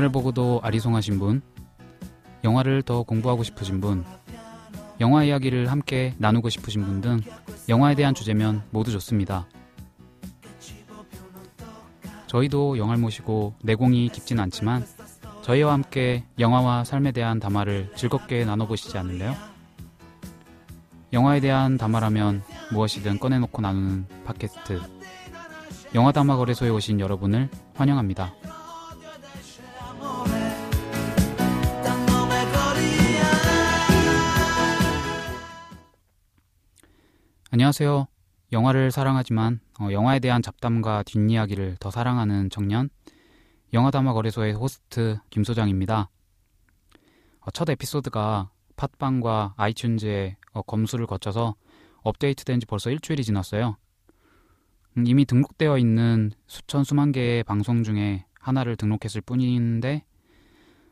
영화를 보고도 아리송하신 분, 영화를 더 공부하고 싶으신 분, 영화 이야기를 함께 나누고 싶으신 분 등 영화에 대한 주제면 모두 좋습니다. 저희도 영화를 모시고 내공이 깊진 않지만 저희와 함께 영화와 삶에 대한 담화를 즐겁게 나눠보시지 않을래요? 영화에 대한 담화라면 무엇이든 꺼내놓고 나누는 팟캐스트 영화 담화 거래소에 오신 여러분을 환영합니다. 안녕하세요. 영화를 사랑하지만 어, 영화에 대한 잡담과 뒷이야기를 더 사랑하는 청년 영화담화 거래소의 호스트 김 소장입니다. 어, 첫 에피소드가 팟빵과 아이튠즈에 어, 검수를 거쳐서 업데이트된 지 벌써 일주일이 지났어요. 음, 이미 등록되어 있는 수천 수만 개의 방송 중에 하나를 등록했을 뿐인데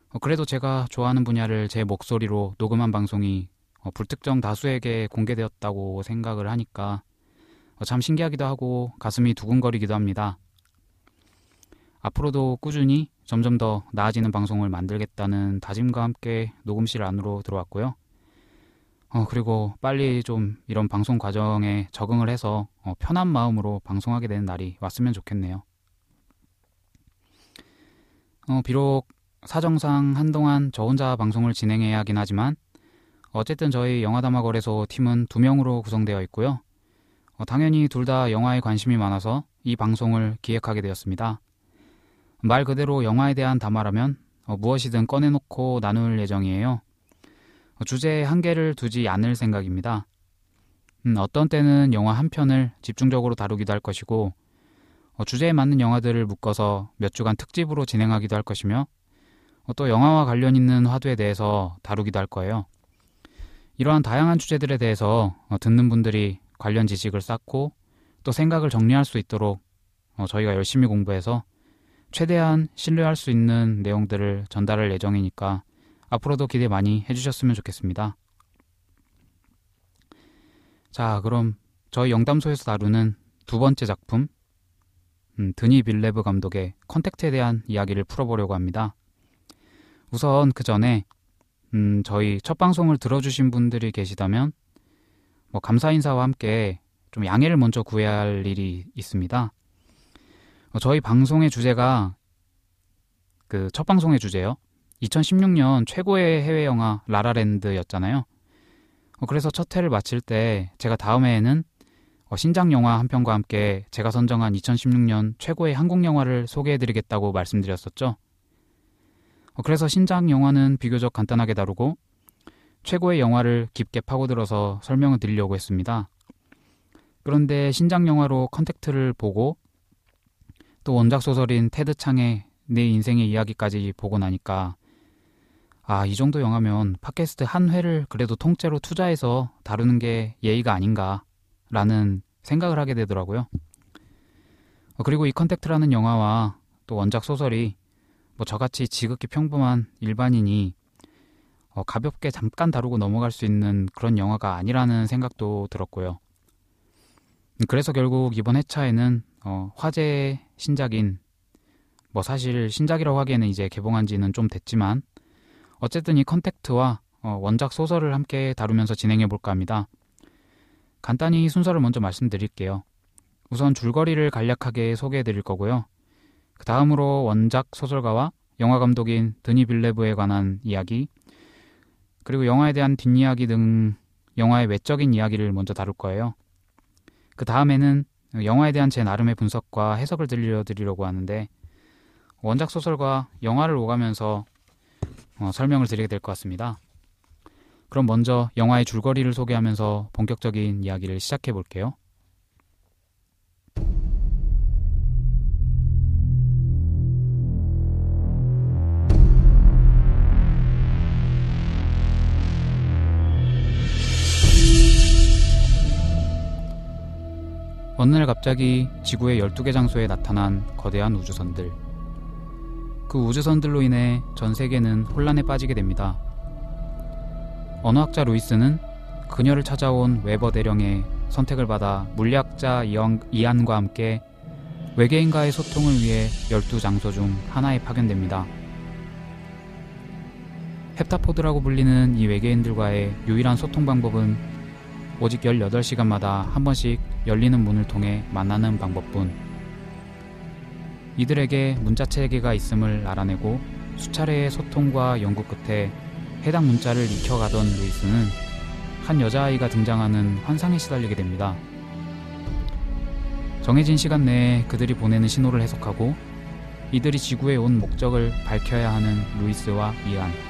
어, 그래도 제가 좋아하는 분야를 제 목소리로 녹음한 방송이 어, 불특정 다수에게 공개되었다고 생각을 하니까 어, 참 신기하기도 하고 가슴이 두근거리기도 합니다. 앞으로도 꾸준히 점점 더 나아지는 방송을 만들겠다는 다짐과 함께 녹음실 안으로 들어왔고요. 어, 그리고 빨리 좀 이런 방송 과정에 적응을 해서 어, 편한 마음으로 방송하게 되는 날이 왔으면 좋겠네요. 어, 비록 사정상 한동안 저 혼자 방송을 진행해야 하긴 하지만 어쨌든 저희 영화담화 거래소 팀은 두 명으로 구성되어 있고요. 어, 당연히 둘 다 영화에 관심이 많아서 이 방송을 기획하게 되었습니다. 말 그대로 영화에 대한 담화라면 어, 무엇이든 꺼내놓고 나눌 예정이에요. 어, 주제에 한계를 두지 않을 생각입니다. 음, 어떤 때는 영화 한 편을 집중적으로 다루기도 할 것이고 어, 주제에 맞는 영화들을 묶어서 몇 주간 특집으로 진행하기도 할 것이며 어, 또 영화와 관련 있는 화두에 대해서 다루기도 할 거예요. 이러한 다양한 주제들에 대해서 어, 듣는 분들이 관련 지식을 쌓고 또 생각을 정리할 수 있도록 어, 저희가 열심히 공부해서 최대한 신뢰할 수 있는 내용들을 전달할 예정이니까 앞으로도 기대 많이 해주셨으면 좋겠습니다. 자, 그럼 저희 영담소에서 다루는 두 번째 작품, 음, 드니 빌뇌브 감독의 컨택트에 대한 이야기를 풀어보려고 합니다. 우선 그 전에 음, 저희 첫 방송을 들어주신 분들이 계시다면 뭐 감사 인사와 함께 좀 양해를 먼저 구해야 할 일이 있습니다. 어, 저희 방송의 주제가 그 첫 방송의 주제요. 2016년 최고의 해외 영화 라라랜드였잖아요. 어, 그래서 첫 회를 마칠 때 제가 다음 해에는 어, 신작 영화 한 편과 함께 제가 선정한 2016년 최고의 한국 영화를 소개해드리겠다고 말씀드렸었죠. 어, 그래서 신작 영화는 비교적 간단하게 다루고 최고의 영화를 깊게 파고들어서 설명을 드리려고 했습니다. 그런데 신작 영화로 컨택트를 보고 또 원작 소설인 테드 창의 네 인생의 이야기까지 보고 나니까 아, 이 정도 영화면 팟캐스트 한 회를 그래도 통째로 투자해서 다루는 게 예의가 아닌가라는 생각을 하게 되더라고요. 어, 그리고 이 컨택트라는 영화와 또 원작 소설이 뭐 저같이 지극히 평범한 일반인이 어, 가볍게 잠깐 다루고 넘어갈 수 있는 그런 영화가 아니라는 생각도 들었고요. 그래서 결국 이번 회차에는 어, 화제 신작인 뭐 사실 신작이라고 하기에는 이제 개봉한 지는 좀 됐지만 어쨌든 이 컨택트와 어, 원작 소설을 함께 다루면서 진행해 볼까 합니다. 간단히 순서를 먼저 말씀드릴게요. 우선 줄거리를 간략하게 소개해 드릴 거고요. 그 다음으로 원작 소설가와 영화 감독인 드니 빌레브에 관한 이야기, 그리고 영화에 대한 뒷이야기 등 영화의 외적인 이야기를 먼저 다룰 거예요. 그 다음에는 영화에 대한 제 나름의 분석과 해석을 들려드리려고 하는데 원작 소설과 영화를 오가면서 어, 설명을 드리게 될 것 같습니다. 그럼 먼저 영화의 줄거리를 소개하면서 본격적인 이야기를 시작해 볼게요. 어느 날 갑자기 지구의 12개 장소에 나타난 거대한 우주선들. 그 우주선들로 인해 전 세계는 혼란에 빠지게 됩니다. 언어학자 루이스는 그녀를 찾아온 웨버 대령의 선택을 받아 물리학자 이안과 함께 외계인과의 소통을 위해 12장소 중 하나에 파견됩니다. 헵타포드라고 불리는 이 외계인들과의 유일한 소통 방법은 오직 18시간마다 한 번씩 열리는 문을 통해 만나는 방법뿐. 이들에게 문자 체계가 있음을 알아내고 수차례의 소통과 연구 끝에 해당 문자를 익혀가던 루이스는 한 여자아이가 등장하는 환상에 시달리게 됩니다. 정해진 시간 내에 그들이 보내는 신호를 해석하고 이들이 지구에 온 목적을 밝혀야 하는 루이스와 이안.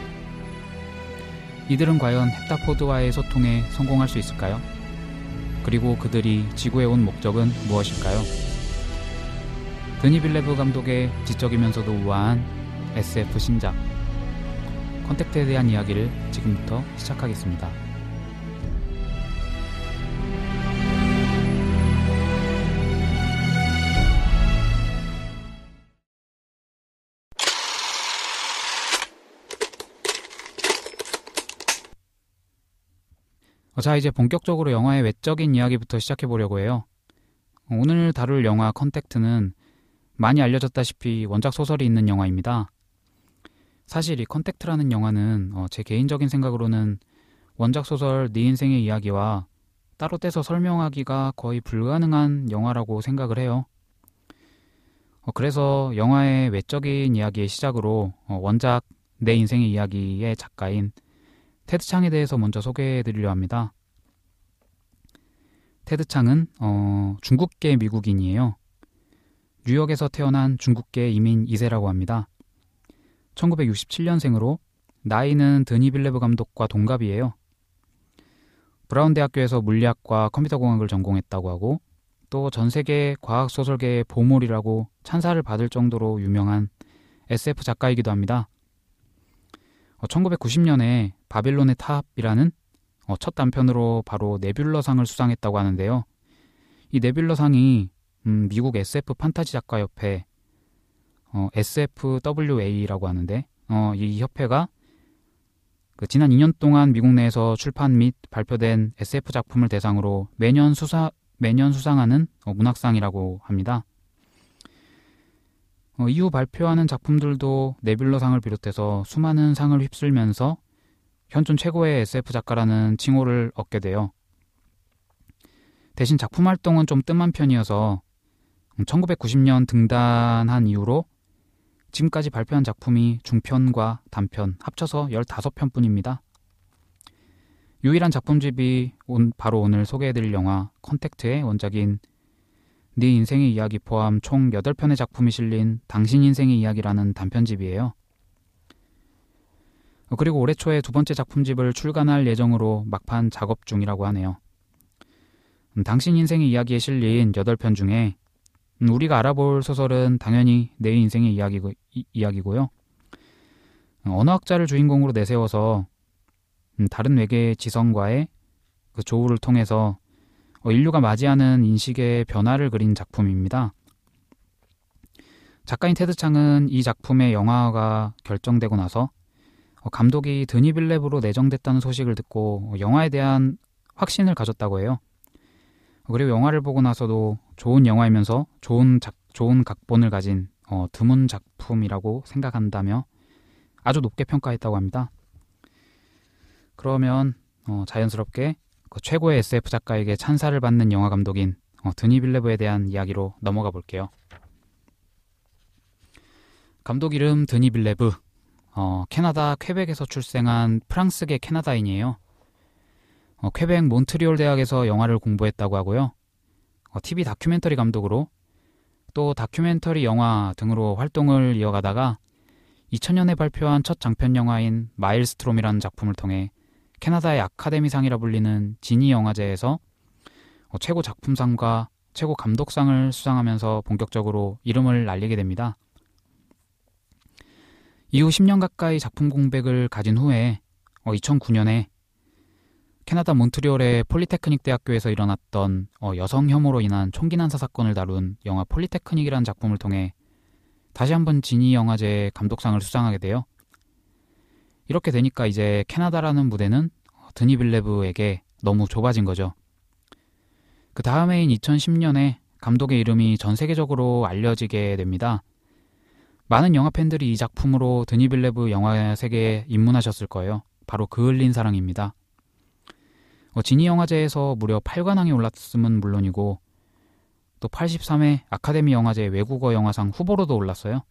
이들은 과연 헵타포드와의 소통에 성공할 수 있을까요? 그리고 그들이 지구에 온 목적은 무엇일까요? 드니 빌뇌브 감독의 지적이면서도 우아한 SF 신작 컨택트에 대한 이야기를 지금부터 시작하겠습니다. 자, 이제 본격적으로 영화의 외적인 이야기부터 시작해 보려고 해요. 오늘 다룰 영화 컨택트는 많이 알려졌다시피 원작 소설이 있는 영화입니다. 사실 이 컨택트라는 영화는 어, 제 개인적인 생각으로는 원작 소설 네 인생의 이야기와 따로 떼서 설명하기가 거의 불가능한 영화라고 생각을 해요. 어, 그래서 영화의 외적인 이야기의 시작으로 어, 원작 네 인생의 이야기의 작가인 테드 창에 대해서 먼저 소개해 드리려 합니다. 테드 창은 어, 중국계 미국인이에요. 뉴욕에서 태어난 중국계 이민 2세라고 합니다. 1967년생으로 나이는 드니 빌뇌브 감독과 동갑이에요. 브라운 대학교에서 물리학과 컴퓨터공학을 전공했다고 하고 또 전 세계 과학 소설계의 보물이라고 찬사를 받을 정도로 유명한 SF 작가이기도 합니다. 1990년에 바빌론의 탑이라는 어, 첫 단편으로 바로 네뷸러상을 수상했다고 하는데요. 이 네뷸러상이 음, 미국 SF 판타지 작가 협회 어, SFWA라고 하는데 어, 이 협회가 그 지난 2년 동안 미국 내에서 출판 및 발표된 SF 작품을 대상으로 매년 수사 매년 수상하는 어, 문학상이라고 합니다. 어, 이후 발표하는 작품들도 네뷸러상을 비롯해서 수많은 상을 휩쓸면서 현존 최고의 SF 작가라는 칭호를 얻게 돼요. 대신 작품 활동은 좀 뜸한 편이어서 1990년 등단한 이후로 지금까지 발표한 작품이 중편과 단편 합쳐서 15편뿐입니다. 유일한 작품집이 바로 오늘 소개해드릴 영화 컨택트의 원작인 네 인생의 이야기 포함 총 8편의 작품이 실린 당신 인생의 이야기라는 단편집이에요. 그리고 올해 초에 두 번째 작품집을 출간할 예정으로 막판 작업 중이라고 하네요. 음, 당신 인생의 이야기에 실린 8편 중에 음, 우리가 알아볼 소설은 당연히 내 인생의 이야기고, 이, 이야기고요. 음, 언어학자를 주인공으로 내세워서 다른 외계의 지성과의 그 조우를 통해서 어, 인류가 맞이하는 인식의 변화를 그린 작품입니다. 작가인 테드 창은 이 작품의 영화가 결정되고 나서 어, 감독이 드니 빌랩으로 내정됐다는 소식을 듣고 영화에 대한 확신을 가졌다고 해요. 그리고 영화를 보고 나서도 좋은 영화이면서 좋은 작, 좋은 각본을 가진 어, 드문 작품이라고 생각한다며 아주 높게 평가했다고 합니다. 그러면 어, 자연스럽게 그 최고의 SF 작가에게 찬사를 받는 영화 감독인 어, 드니 빌뇌브에 대한 이야기로 넘어가 볼게요. 감독 이름 드니 빌뇌브. 어, 캐나다 퀘벡에서 출생한 프랑스계 캐나다인이에요. 어, 퀘벡 몬트리올 대학에서 영화를 공부했다고 하고요. 어, TV 다큐멘터리 감독으로 또 다큐멘터리 영화 등으로 활동을 이어가다가 2000년에 발표한 첫 장편 영화인 마일스트롬이라는 작품을 통해 캐나다의 아카데미상이라 불리는 지니 영화제에서 어, 최고 작품상과 최고 감독상을 수상하면서 본격적으로 이름을 날리게 됩니다. 이후 10년 가까이 작품 공백을 가진 후에 2009년에 어, 캐나다 몬트리올의 폴리테크닉 대학교에서 일어났던 어, 여성 혐오로 인한 총기 난사 사건을 다룬 영화 폴리테크닉이라는 작품을 통해 다시 한번 지니 영화제 감독상을 수상하게 돼요. 이렇게 되니까 이제 캐나다라는 무대는 드니 빌레브에게 너무 좁아진 거죠. 그 다음 해인 2010년에 감독의 이름이 전 세계적으로 알려지게 됩니다. 많은 영화 팬들이 이 작품으로 드니빌레브 영화 세계에 입문하셨을 거예요. 바로 그을린 사랑입니다. 어, 지니 영화제에서 무려 8관왕에 올랐음은 물론이고 또 83회 아카데미 영화제 외국어 영화상 후보로도 올랐어요.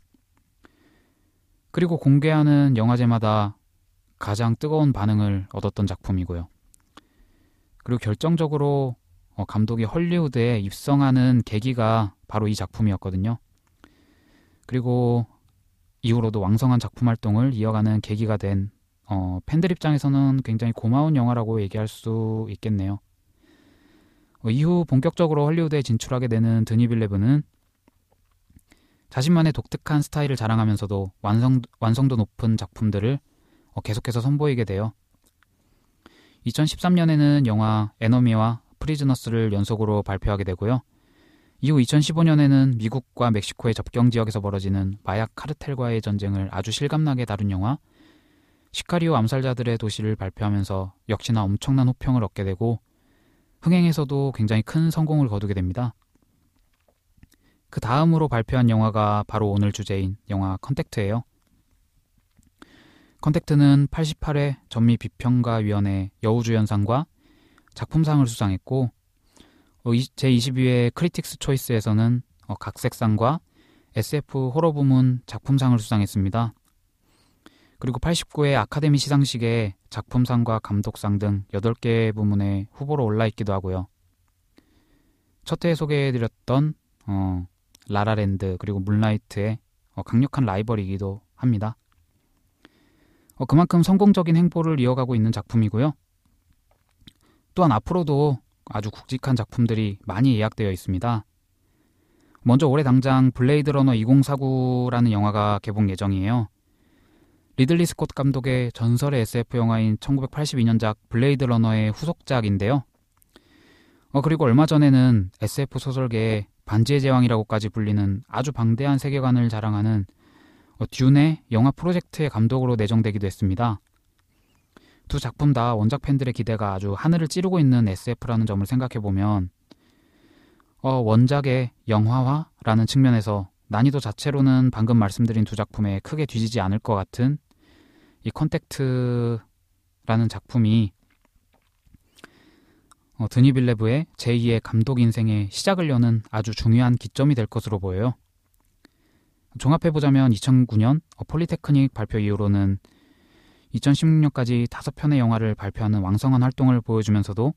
그리고 공개하는 영화제마다 가장 뜨거운 반응을 얻었던 작품이고요. 그리고 결정적으로 어, 감독이 헐리우드에 입성하는 계기가 바로 이 작품이었거든요. 그리고 이후로도 왕성한 작품 활동을 이어가는 계기가 된 어, 팬들 입장에서는 굉장히 고마운 영화라고 얘기할 수 있겠네요. 어, 이후 본격적으로 헐리우드에 진출하게 되는 드니 빌뇌브는 자신만의 독특한 스타일을 자랑하면서도 완성, 완성도 높은 작품들을 어, 계속해서 선보이게 돼요. 2013년에는 영화 에너미와 프리즈너스를 연속으로 발표하게 되고요. 이후 2015년에는 미국과 멕시코의 접경 지역에서 벌어지는 마약 카르텔과의 전쟁을 아주 실감나게 다룬 영화 시카리오 암살자들의 도시를 발표하면서 역시나 엄청난 호평을 얻게 되고 흥행에서도 굉장히 큰 성공을 거두게 됩니다. 그 다음으로 발표한 영화가 바로 오늘 주제인 영화 컨택트예요. 컨택트는 88회 전미 비평가위원회 여우주연상과 작품상을 수상했고 어, 제22회 크리틱스 초이스에서는 어, 각색상과 SF 호러 부문 작품상을 수상했습니다. 그리고 89회 아카데미 시상식에 작품상과 감독상 등 8개 부문에 후보로 올라있기도 하고요. 첫회 소개해드렸던 어, 라라랜드 그리고 문라이트의 어, 강력한 라이벌이기도 합니다. 어, 그만큼 성공적인 행보를 이어가고 있는 작품이고요. 또한 앞으로도 아주 굵직한 작품들이 많이 예약되어 있습니다. 먼저 올해 당장 블레이드 러너 2049라는 영화가 개봉 예정이에요. 리들리 스콧 감독의 전설의 SF 영화인 1982년작 블레이드 러너의 후속작인데요. 어, 그리고 얼마 전에는 SF 소설계의 반지의 제왕이라고까지 불리는 아주 방대한 세계관을 자랑하는 어, 듄의 영화 프로젝트의 감독으로 내정되기도 했습니다. 두 작품 다 원작 팬들의 기대가 아주 하늘을 찌르고 있는 SF라는 점을 생각해 보면 어, 원작의 영화화라는 측면에서 난이도 자체로는 방금 말씀드린 두 작품에 크게 뒤지지 않을 것 같은 이 컨택트라는 작품이 어, 드니 빌뇌브의 제2의 감독 인생의 시작을 여는 아주 중요한 기점이 될 것으로 보여요. 종합해보자면 2009년 어, 폴리테크닉 발표 이후로는 2016년까지 다섯 편의 영화를 발표하는 왕성한 활동을 보여주면서도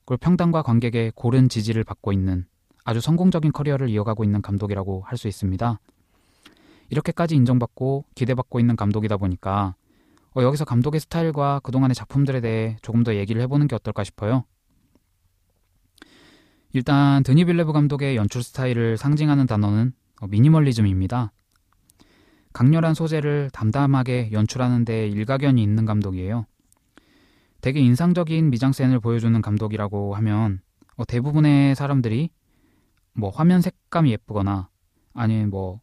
그걸 평단과 관객의 고른 지지를 받고 있는 아주 성공적인 커리어를 이어가고 있는 감독이라고 할 수 있습니다. 이렇게까지 인정받고 기대받고 있는 감독이다 보니까 어, 여기서 감독의 스타일과 그동안의 작품들에 대해 조금 더 얘기를 해보는 게 어떨까 싶어요. 일단 드니 빌레브 감독의 연출 스타일을 상징하는 단어는 어, 미니멀리즘입니다. 강렬한 소재를 담담하게 연출하는 데 일가견이 있는 감독이에요. 되게 인상적인 미장센을 보여주는 감독이라고 하면 어, 대부분의 사람들이 뭐 화면 색감이 예쁘거나 아니면 뭐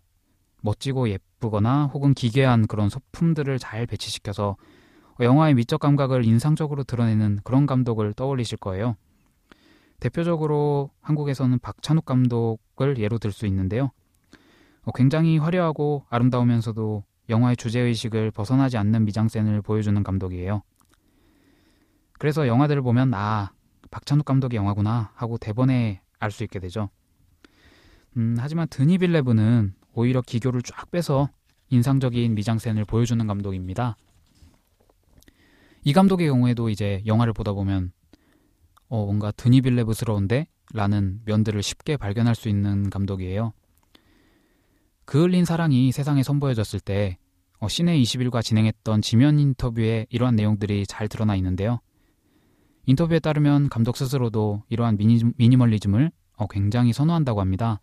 멋지고 예쁘거나 혹은 기괴한 그런 소품들을 잘 배치시켜서 영화의 미적 감각을 인상적으로 드러내는 그런 감독을 떠올리실 거예요. 대표적으로 한국에서는 박찬욱 감독을 예로 들 수 있는데요. 어, 굉장히 화려하고 아름다우면서도 영화의 주제의식을 벗어나지 않는 미장센을 보여주는 감독이에요. 그래서 영화들을 보면 아 박찬욱 감독의 영화구나 하고 대번에 알 수 있게 되죠. 음, 하지만 드니 빌레브는 오히려 기교를 쫙 빼서 인상적인 미장센을 보여주는 감독입니다. 이 감독의 경우에도 이제 영화를 보다 보면 어, 뭔가 드니 빌레브스러운데? 라는 면들을 쉽게 발견할 수 있는 감독이에요. 그을린 사랑이 세상에 선보여졌을 때 어, 시내 21과 진행했던 지면 인터뷰에 이러한 내용들이 잘 드러나 있는데요. 인터뷰에 따르면 감독 스스로도 이러한 미니, 미니멀리즘을 어, 굉장히 선호한다고 합니다.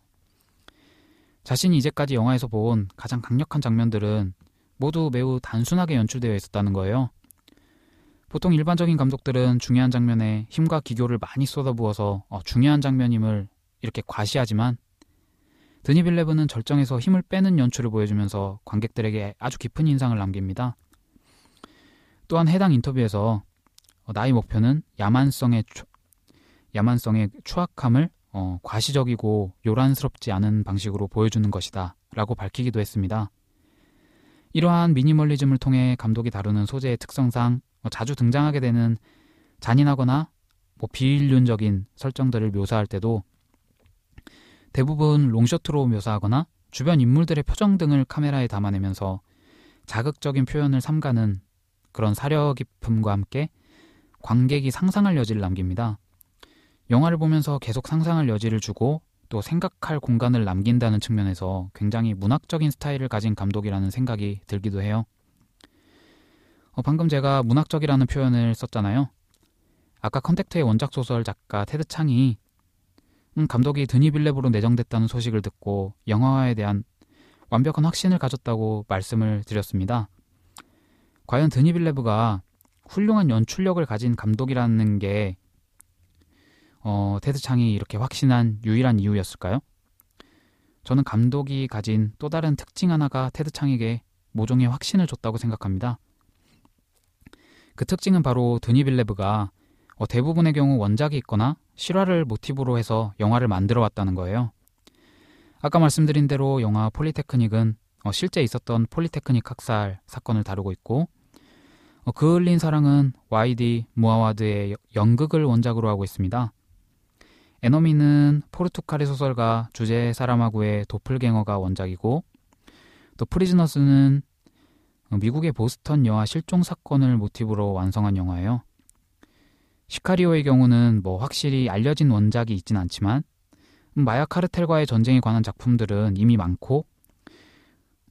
자신이 이제까지 영화에서 본 가장 강력한 장면들은 모두 매우 단순하게 연출되어 있었다는 거예요. 보통 일반적인 감독들은 중요한 장면에 힘과 기교를 많이 쏟아부어서 어, 중요한 장면임을 이렇게 과시하지만 드니빌레브는 절정에서 힘을 빼는 연출을 보여주면서 관객들에게 아주 깊은 인상을 남깁니다. 또한 해당 인터뷰에서 어, 나의 목표는 야만성의 추, 야만성의 추악함을 어, 과시적이고 요란스럽지 않은 방식으로 보여주는 것이다 라고 밝히기도 했습니다. 이러한 미니멀리즘을 통해 감독이 다루는 소재의 특성상 뭐 자주 등장하게 되는 잔인하거나 뭐 비인륜적인 설정들을 묘사할 때도 대부분 롱셔트로 묘사하거나 주변 인물들의 표정 등을 카메라에 담아내면서 자극적인 표현을 삼가는 그런 사려 깊음과 함께 관객이 상상할 여지를 남깁니다. 영화를 보면서 계속 상상할 여지를 주고 또 생각할 공간을 남긴다는 측면에서 굉장히 문학적인 스타일을 가진 감독이라는 생각이 들기도 해요. 어, 방금 제가 문학적이라는 표현을 썼잖아요. 아까 컨택트의 원작 소설 작가 테드 창이 음, 감독이 드니 빌뇌브로 내정됐다는 소식을 듣고 영화화에 대한 완벽한 확신을 가졌다고 말씀을 드렸습니다. 과연 드니 빌레브가 훌륭한 연출력을 가진 감독이라는 게 어, 테드 창이 이렇게 확신한 유일한 이유였을까요? 저는 감독이 가진 또 다른 특징 하나가 테드 창에게 모종의 확신을 줬다고 생각합니다. 그 특징은 바로 드니 빌레브가 어, 대부분의 경우 원작이 있거나 실화를 모티브로 해서 영화를 만들어 왔다는 거예요. 아까 말씀드린 대로 영화 폴리테크닉은 어, 실제 있었던 폴리테크닉 학살 사건을 다루고 있고 어, 그을린 사랑은 와이디 무아와드의 연극을 원작으로 하고 있습니다. 에너미는 포르투갈의 소설가 주제 사라마구의 도플갱어가 원작이고 또 프리즈너스는 미국의 보스턴 여아 실종 사건을 모티브로 완성한 영화예요. 시카리오의 경우는 뭐 확실히 알려진 원작이 있진 않지만 마약 카르텔과의 전쟁에 관한 작품들은 이미 많고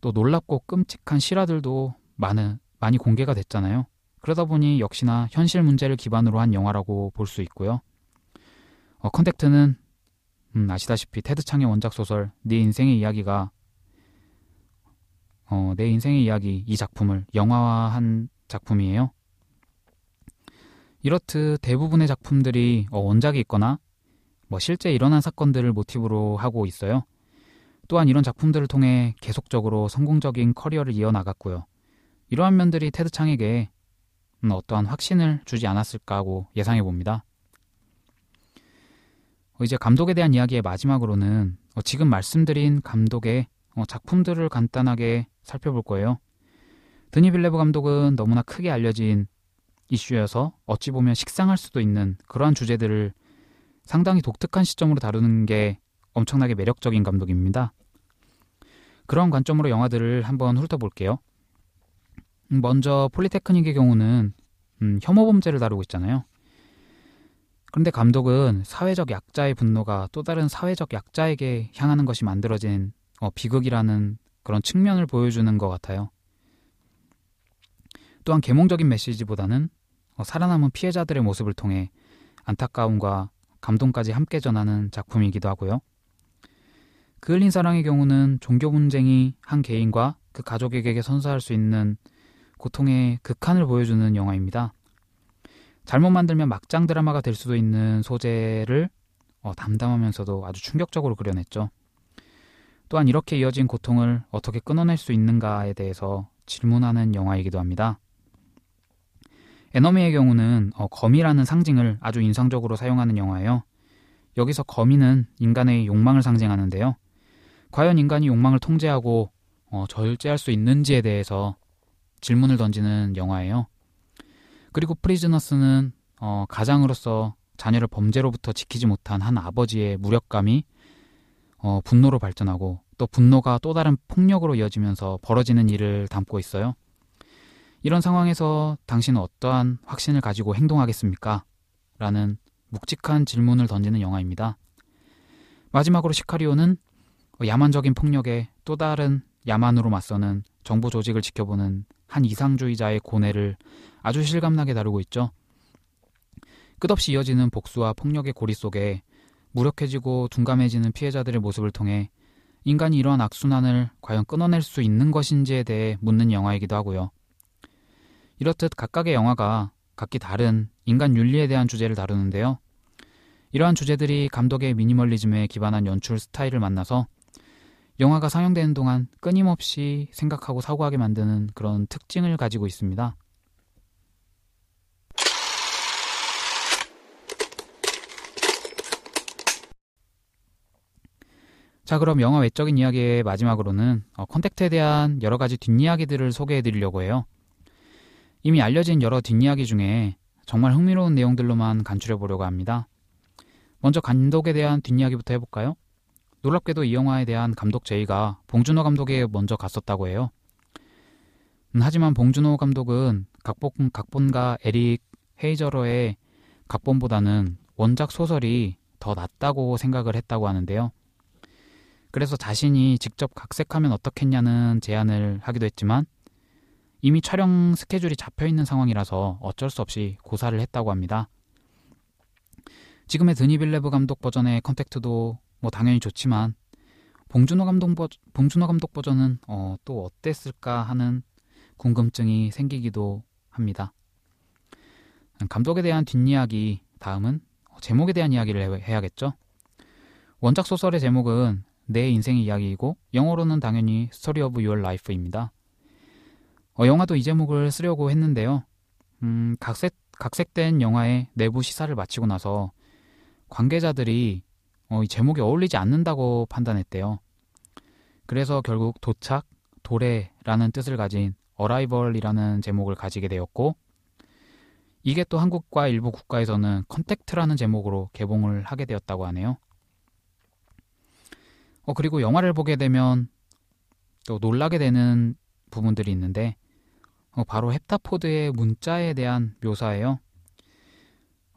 또 놀랍고 끔찍한 실화들도 많은 많이 공개가 됐잖아요. 그러다 보니 역시나 현실 문제를 기반으로 한 영화라고 볼 수 있고요. 어, 컨택트는 음, 아시다시피 테드 창의 원작 소설 네 인생의 이야기가 어, 내 인생의 이야기 이 작품을 영화화한 작품이에요. 이렇듯 대부분의 작품들이 어, 원작이 있거나 뭐 실제 일어난 사건들을 모티브로 하고 있어요. 또한 이런 작품들을 통해 계속적으로 성공적인 커리어를 이어나갔고요. 이러한 면들이 테드 창에게 음, 어떠한 확신을 주지 않았을까 하고 예상해 봅니다. 어, 이제 감독에 대한 이야기의 마지막으로는 어, 지금 말씀드린 감독의 어, 작품들을 간단하게 살펴볼 거예요. 드니 빌레브 감독은 너무나 크게 알려진 이슈여서 어찌 보면 식상할 수도 있는 그러한 주제들을 상당히 독특한 시점으로 다루는 게 엄청나게 매력적인 감독입니다. 그런 관점으로 영화들을 한번 훑어볼게요. 음, 먼저 폴리테크닉의 경우는 음, 혐오 범죄를 다루고 있잖아요. 그런데 감독은 사회적 약자의 분노가 또 다른 사회적 약자에게 향하는 것이 만들어진 어, 비극이라는 그런 측면을 보여주는 것 같아요. 또한 계몽적인 메시지보다는 어, 살아남은 피해자들의 모습을 통해 안타까움과 감동까지 함께 전하는 작품이기도 하고요. 그 흘린 사랑의 경우는 종교 분쟁이 한 개인과 그 가족에게 선사할 수 있는 고통의 극한을 보여주는 영화입니다. 잘못 만들면 막장 드라마가 될 수도 있는 소재를 어, 담담하면서도 아주 충격적으로 그려냈죠. 또한 이렇게 이어진 고통을 어떻게 끊어낼 수 있는가에 대해서 질문하는 영화이기도 합니다. 에너미의 경우는 어, 거미라는 상징을 아주 인상적으로 사용하는 영화예요. 여기서 거미는 인간의 욕망을 상징하는데요. 과연 인간이 욕망을 통제하고 어, 절제할 수 있는지에 대해서 질문을 던지는 영화예요. 그리고 프리즈너스는 어, 가장으로서 자녀를 범죄로부터 지키지 못한 한 아버지의 무력감이 어, 분노로 발전하고 또 분노가 또 다른 폭력으로 이어지면서 벌어지는 일을 담고 있어요. 이런 상황에서 당신은 어떠한 확신을 가지고 행동하겠습니까? 라는 묵직한 질문을 던지는 영화입니다. 마지막으로 시카리오는 야만적인 폭력에 또 다른 야만으로 맞서는 정부 조직을 지켜보는 한 이상주의자의 고뇌를 아주 실감나게 다루고 있죠. 끝없이 이어지는 복수와 폭력의 고리 속에 무력해지고 둔감해지는 피해자들의 모습을 통해 인간이 이러한 악순환을 과연 끊어낼 수 있는 것인지에 대해 묻는 영화이기도 하고요. 이렇듯 각각의 영화가 각기 다른 인간 윤리에 대한 주제를 다루는데요. 이러한 주제들이 감독의 미니멀리즘에 기반한 연출 스타일을 만나서 영화가 상영되는 동안 끊임없이 생각하고 사고하게 만드는 그런 특징을 가지고 있습니다. 자, 그럼 영화 외적인 이야기의 마지막으로는 어, 컨택트에 대한 여러 가지 뒷이야기들을 소개해 드리려고 해요. 이미 알려진 여러 뒷이야기 중에 정말 흥미로운 내용들로만 간추려 보려고 합니다. 먼저 감독에 대한 뒷이야기부터 해볼까요? 놀랍게도 이 영화에 대한 감독 제의가 봉준호 감독에게 먼저 갔었다고 해요. 음, 하지만 봉준호 감독은 각본, 각본가 에릭 헤이저러의 각본보다는 원작 소설이 더 낫다고 생각을 했다고 하는데요. 그래서 자신이 직접 각색하면 어떻겠냐는 제안을 하기도 했지만 이미 촬영 스케줄이 잡혀 있는 상황이라서 어쩔 수 없이 고사를 했다고 합니다. 지금의 드니 빌뇌브 감독 버전의 컨택트도 뭐 당연히 좋지만 봉준호 감독, 버, 봉준호 감독 버전은 어, 또 어땠을까 하는 궁금증이 생기기도 합니다. 감독에 대한 뒷이야기 다음은 제목에 대한 이야기를 해야겠죠. 원작 소설의 제목은 네 인생의 이야기이고 영어로는 당연히 Story of Your Life입니다. 어, 영화도 이 제목을 쓰려고 했는데요. 음, 각색, 각색된 영화의 내부 시사를 마치고 나서 관계자들이 어, 이 제목이 어울리지 않는다고 판단했대요. 그래서 결국 도착, 도래라는 뜻을 가진 Arrival이라는 제목을 가지게 되었고 이게 또 한국과 일부 국가에서는 컨택트라는 제목으로 개봉을 하게 되었다고 하네요. 어, 그리고 영화를 보게 되면 또 놀라게 되는 부분들이 있는데 어, 바로 헵타포드의 문자에 대한 묘사예요.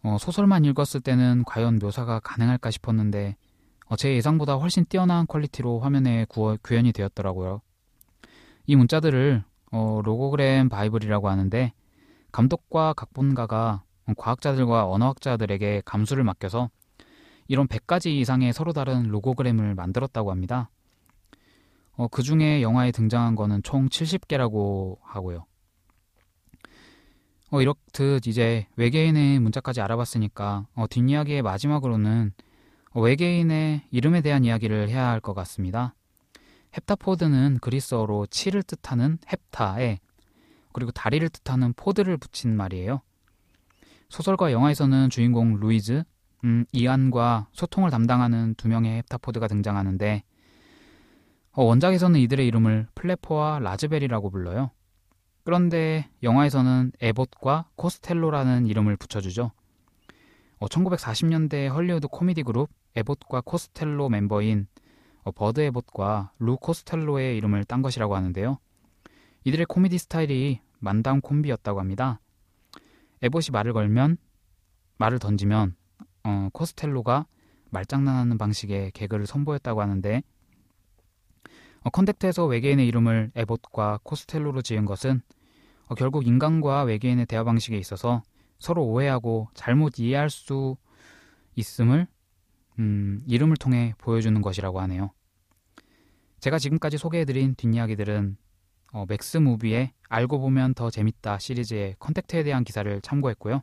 어, 소설만 읽었을 때는 과연 묘사가 가능할까 싶었는데 어, 제 예상보다 훨씬 뛰어난 quality로 화면에 구어, 구현이 되었더라고요. 이 문자들을 어, 로고그램 바이블이라고 하는데 감독과 각본가가 과학자들과 언어학자들에게 감수를 맡겨서 이런 100가지 이상의 서로 다른 로고그램을 만들었다고 합니다. 어, 그 중에 영화에 등장한 거는 총 70개라고 하고요. 어, 이렇듯 이제 외계인의 문자까지 알아봤으니까 어, 뒷이야기의 마지막으로는 어, 외계인의 이름에 대한 이야기를 해야 할 것 같습니다. 헵타포드는 그리스어로 칠을 뜻하는 헵타에 그리고 다리를 뜻하는 포드를 붙인 말이에요. 소설과 영화에서는 주인공 루이즈, 음, 이안과 소통을 담당하는 두 명의 헵타포드가 등장하는데 어, 원작에서는 이들의 이름을 플래퍼와 라즈베리라고 불러요. 그런데 영화에서는 에봇과 코스텔로라는 이름을 붙여주죠. 어, 1940년대 헐리우드 코미디 그룹 에봇과 코스텔로 멤버인 어, 버드 에봇과 루 코스텔로의 이름을 딴 것이라고 하는데요. 이들의 코미디 스타일이 만담 콤비였다고 합니다. 에봇이 말을 걸면 말을 던지면 어, 코스텔로가 말장난하는 방식의 개그를 선보였다고 하는데 어, 컨택트에서 외계인의 이름을 에봇과 코스텔로로 지은 것은 어, 결국 인간과 외계인의 대화 방식에 있어서 서로 오해하고 잘못 이해할 수 있음을 음, 이름을 통해 보여주는 것이라고 하네요. 제가 지금까지 소개해드린 뒷이야기들은 어, 맥스 무비의 알고 보면 더 재밌다 시리즈의 컨택트에 대한 기사를 참고했고요.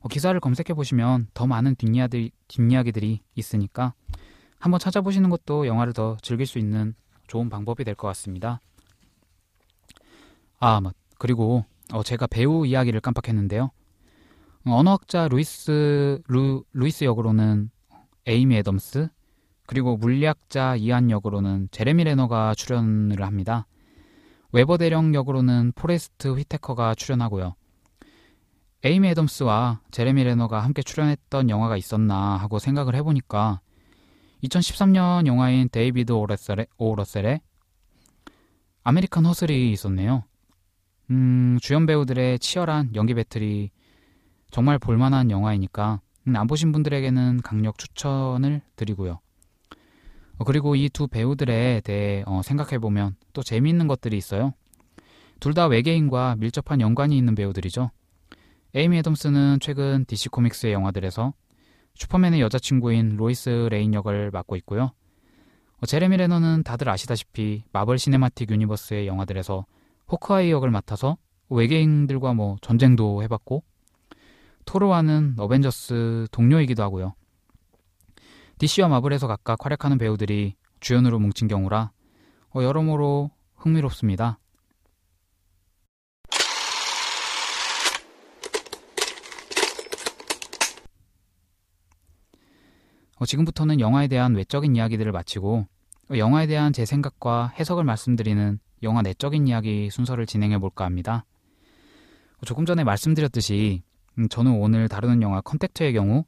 어, 기사를 검색해 보시면 더 많은 뒷이야기, 뒷이야기들이 있으니까 한번 찾아보시는 것도 영화를 더 즐길 수 있는 좋은 방법이 될 것 같습니다. 아, 맞. 그리고 어, 제가 배우 이야기를 깜빡했는데요. 언어학자 루이스 루, 루이스 역으로는 에이미 애덤스 그리고 물리학자 이안 역으로는 제레미 레너가 출연을 합니다. 웨버 대령 역으로는 포레스트 휘테커가 출연하고요. 에이미 애덤스와 제레미 레너가 함께 출연했던 영화가 있었나 하고 생각을 해보니까 2013년 영화인 데이비드 오 러셀의, 아메리칸 허슬이 있었네요. 음, 주연 배우들의 치열한 연기 배틀이 정말 볼만한 영화이니까 음, 안 보신 분들에게는 강력 추천을 드리고요. 어, 그리고 이 두 배우들에 대해 어, 생각해보면 또 재미있는 것들이 있어요. 둘 다 외계인과 밀접한 연관이 있는 배우들이죠. 에이미 애덤스는 최근 DC 코믹스의 영화들에서 슈퍼맨의 여자친구인 로이스 레인 역을 맡고 있고요. 어, 제레미 레너는 다들 아시다시피 마블 시네마틱 유니버스의 영화들에서 호크아이 역을 맡아서 외계인들과 뭐 전쟁도 해봤고 토르와는 어벤져스 동료이기도 하고요. DC와 마블에서 각각 활약하는 배우들이 주연으로 뭉친 경우라 어, 여러모로 흥미롭습니다. 어, 지금부터는 영화에 대한 외적인 이야기들을 마치고 어, 영화에 대한 제 생각과 해석을 말씀드리는 영화 내적인 이야기 순서를 진행해 볼까 합니다. 어, 조금 전에 말씀드렸듯이 음, 저는 오늘 다루는 영화 컨택트의 경우